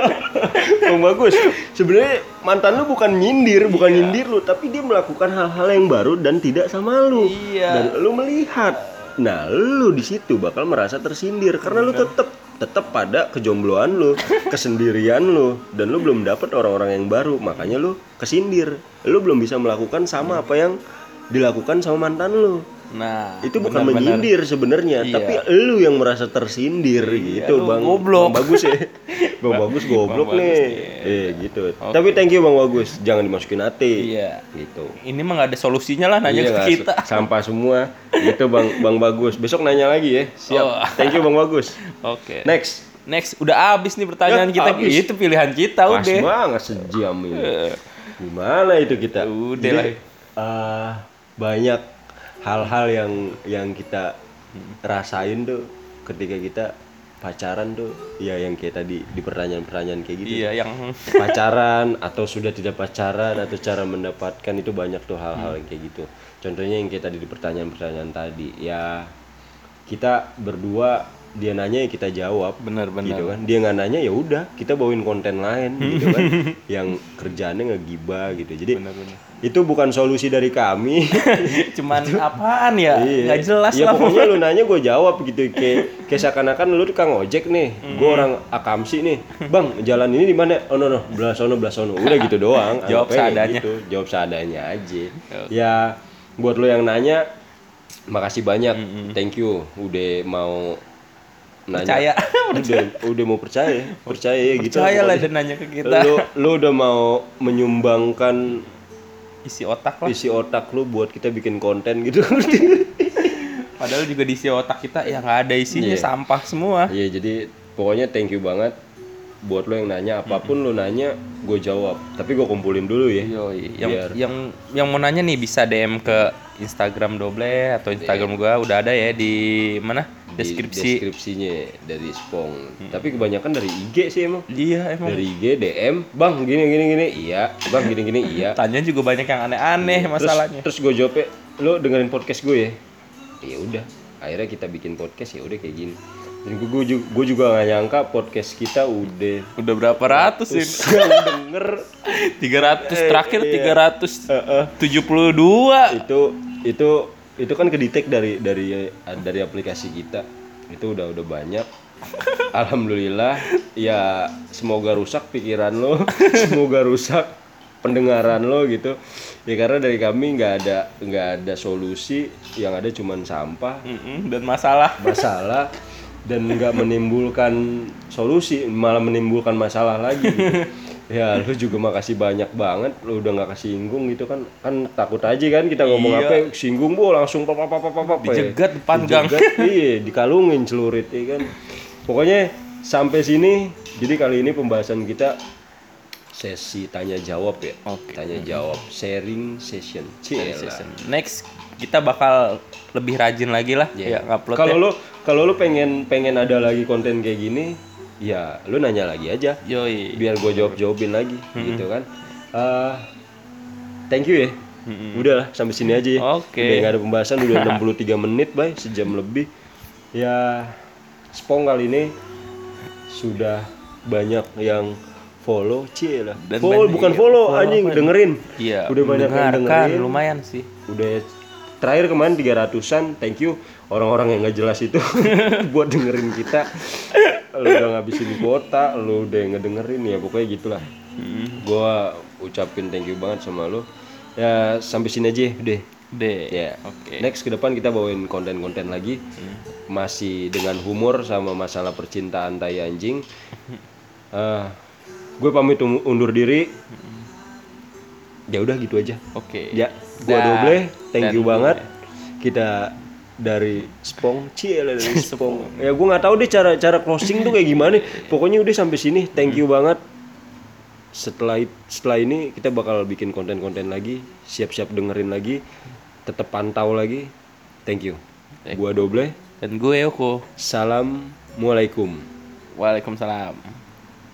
Speaker 1: Bang Bagus. Sebenarnya mantan lu bukan nyindir, bukan
Speaker 2: Iya.
Speaker 1: nyindir lu, tapi dia melakukan hal-hal yang baru dan tidak sama lu.
Speaker 2: Iya.
Speaker 1: Dan lu melihat. Nah, lu di situ bakal merasa tersindir karena lu tetap tetap pada kejombloan lu, kesendirian lu dan lu belum dapat orang-orang yang baru, makanya lu kesindir. Lu belum bisa melakukan sama apa yang dilakukan sama mantan lu.
Speaker 2: Nah
Speaker 1: Itu bukan
Speaker 2: benar-benar.
Speaker 1: menyindir sebenarnya,
Speaker 2: Iya.
Speaker 1: tapi lu yang merasa tersindir gitu,
Speaker 2: lu
Speaker 1: Bang.
Speaker 2: goblok.
Speaker 1: Bang Bagus ya. Bang Bagus goblok
Speaker 2: Bang
Speaker 1: nih.
Speaker 2: Bagus,
Speaker 1: Eh, gitu. Tapi thank you Bang Bagus, jangan dimasukin hati.
Speaker 2: iya
Speaker 1: Gitu.
Speaker 2: ini mah nggak ada solusinya lah nanya
Speaker 1: Iya,
Speaker 2: ke kita
Speaker 1: Sampah semua. Gitu Bang Bang Bagus. Besok nanya lagi ya. Siap.
Speaker 2: Oh.
Speaker 1: Thank you Bang Bagus.
Speaker 2: oke
Speaker 1: Next.
Speaker 2: next udah habis nih pertanyaan
Speaker 1: Ya,
Speaker 2: kita
Speaker 1: habis.
Speaker 2: itu pilihan kita
Speaker 1: Pas
Speaker 2: udah
Speaker 1: banget sejam ini.
Speaker 2: Eh,
Speaker 1: Gimana itu kita?
Speaker 2: Udah
Speaker 1: Jadi,
Speaker 2: lah.
Speaker 1: eh, banyak hal-hal yang yang kita rasain tuh ketika kita pacaran tuh ya yang kayak tadi di pertanyaan-pertanyaan kayak gitu.
Speaker 2: Iya yang
Speaker 1: pacaran atau sudah tidak pacaran atau cara mendapatkan itu banyak tuh hal-hal yang kayak gitu. Contohnya yang kayak tadi di pertanyaan-pertanyaan tadi ya kita berdua dia nanya ya kita jawab.
Speaker 2: Benar-benar
Speaker 1: gitu kan. Dia nggak nanya ya udah kita bawain konten lain gitu kan. Yang kerjaannya ngegibah gitu. Jadi
Speaker 2: benar-benar
Speaker 1: itu bukan solusi dari kami.
Speaker 2: Cuman apaan ya?
Speaker 1: Iya.
Speaker 2: nggak jelas
Speaker 1: ya
Speaker 2: lah.
Speaker 1: pokoknya lu nanya gue jawab gitu. Kayak kayak seakan-akan lu tukang ojek nih. Gue orang akamsi nih. Bang jalan ini di mana? Oh no no. Belah sono udah gitu doang.
Speaker 2: Jawab
Speaker 1: kayak
Speaker 2: seadanya.
Speaker 1: gitu. jawab seadanya aja. Ya buat lo yang nanya makasih banyak. Thank you. Udah mau
Speaker 2: Percaya.
Speaker 1: nanya udah udah mau percaya percaya ya gitu
Speaker 2: percaya lah dan nanya ke kita.
Speaker 1: Lu lu udah mau menyumbangkan
Speaker 2: isi otak lah.
Speaker 1: isi otak lu buat kita bikin konten gitu.
Speaker 2: Padahal juga di isi otak kita ya nggak ada isinya
Speaker 1: Iya.
Speaker 2: sampah semua.
Speaker 1: Iya jadi pokoknya thank you banget buat lo yang nanya apa pun lo nanya gue jawab. Tapi gue kumpulin dulu ya
Speaker 2: Yoi. yang
Speaker 1: Biar-
Speaker 2: yang yang mau nanya nih bisa DM ke Instagram Doble atau Instagram gua udah ada ya di mana?
Speaker 1: Di
Speaker 2: deskripsi.
Speaker 1: deskripsinya dari Spong. Tapi kebanyakan dari IG sih emang.
Speaker 2: Iya emang.
Speaker 1: Dari IG DM bang gini gini gini. Iya bang gini gini. Iya.
Speaker 2: Tanya juga banyak yang aneh-aneh
Speaker 1: terus
Speaker 2: masalahnya.
Speaker 1: terus gue jawabnya lo dengerin podcast gue ya? Ya udah akhirnya kita bikin podcast ya udah kayak gini dan gue juga, gue juga gak nyangka podcast kita udah
Speaker 2: udah berapa ratus ini?
Speaker 1: yang denger.
Speaker 2: 300 terakhir
Speaker 1: iya.
Speaker 2: 372
Speaker 1: itu itu itu kan kedetek dari dari dari aplikasi kita. Itu udah udah banyak. Alhamdulillah ya semoga rusak pikiran lo. Semoga rusak pendengaran lo gitu. Ya karena dari kami nggak ada nggak ada solusi. Yang ada cuman sampah.
Speaker 2: Mm-mm, dan masalah.
Speaker 1: Masalah dan nggak menimbulkan solusi malah menimbulkan masalah lagi gitu. ya lu juga makasih banyak banget lu udah nggak kesinggung gitu kan kan takut aja kan kita ngomong
Speaker 2: Iya.
Speaker 1: apa singgung bu langsung papa papa papa
Speaker 2: Dijegat depan gang.
Speaker 1: iya dikalungin celurit ya kan pokoknya sampai sini jadi kali ini pembahasan kita sesi tanya jawab ya
Speaker 2: Oke.
Speaker 1: tanya jawab sharing session Cielah.
Speaker 2: Session. next kita bakal lebih rajin lagi lah
Speaker 1: Iya.
Speaker 2: ya ngupload
Speaker 1: Kalau lu kalau lu pengen pengen ada lagi konten kayak gini, ya lu nanya lagi aja.
Speaker 2: yoi
Speaker 1: Biar gue jawab jawabin lagi, gitu kan. Eh, thank you ya. Udah lah sampai sini aja ya.
Speaker 2: Oke.
Speaker 1: Udah nggak ada pembahasan udah 63 menit, bay, sejam lebih. Ya Spong kali ini sudah banyak yang follow, cie lah. Follow bukan follow,
Speaker 2: follow
Speaker 1: anjing dengerin.
Speaker 2: iya
Speaker 1: Udah banyak yang dengerin.
Speaker 2: lumayan sih
Speaker 1: udah terakhir kemarin 300-an thank you. Orang-orang yang nggak jelas itu buat dengerin kita. Lu udah ngabisin kuota lu udah ngedengerin ya pokoknya gitulah. Gua ucapin thank you banget sama lu. Ya sampai sini aja deh.
Speaker 2: Deh.
Speaker 1: Ya.
Speaker 2: Oke.
Speaker 1: Next ke depan kita bawain konten-konten lagi. Masih dengan humor sama masalah percintaan tai anjing. Eh, gue pamit un- undur diri. Ya udah gitu aja.
Speaker 2: Oke.
Speaker 1: Ya, gua
Speaker 2: Dah.
Speaker 1: doble, thank
Speaker 2: Dan
Speaker 1: you banget. Kita dari Spong, cie lah dari Spong. ya gua nggak tahu deh cara cara closing tuh kayak gimana. Pokoknya udah sampai sini, thank you banget. Setelah setelah ini kita bakal bikin konten-konten lagi, siap-siap dengerin lagi, tetap pantau lagi. Thank you. Gua doble,
Speaker 2: Dan gue Yoko.
Speaker 1: Assalamualaikum.
Speaker 2: Waalaikumsalam.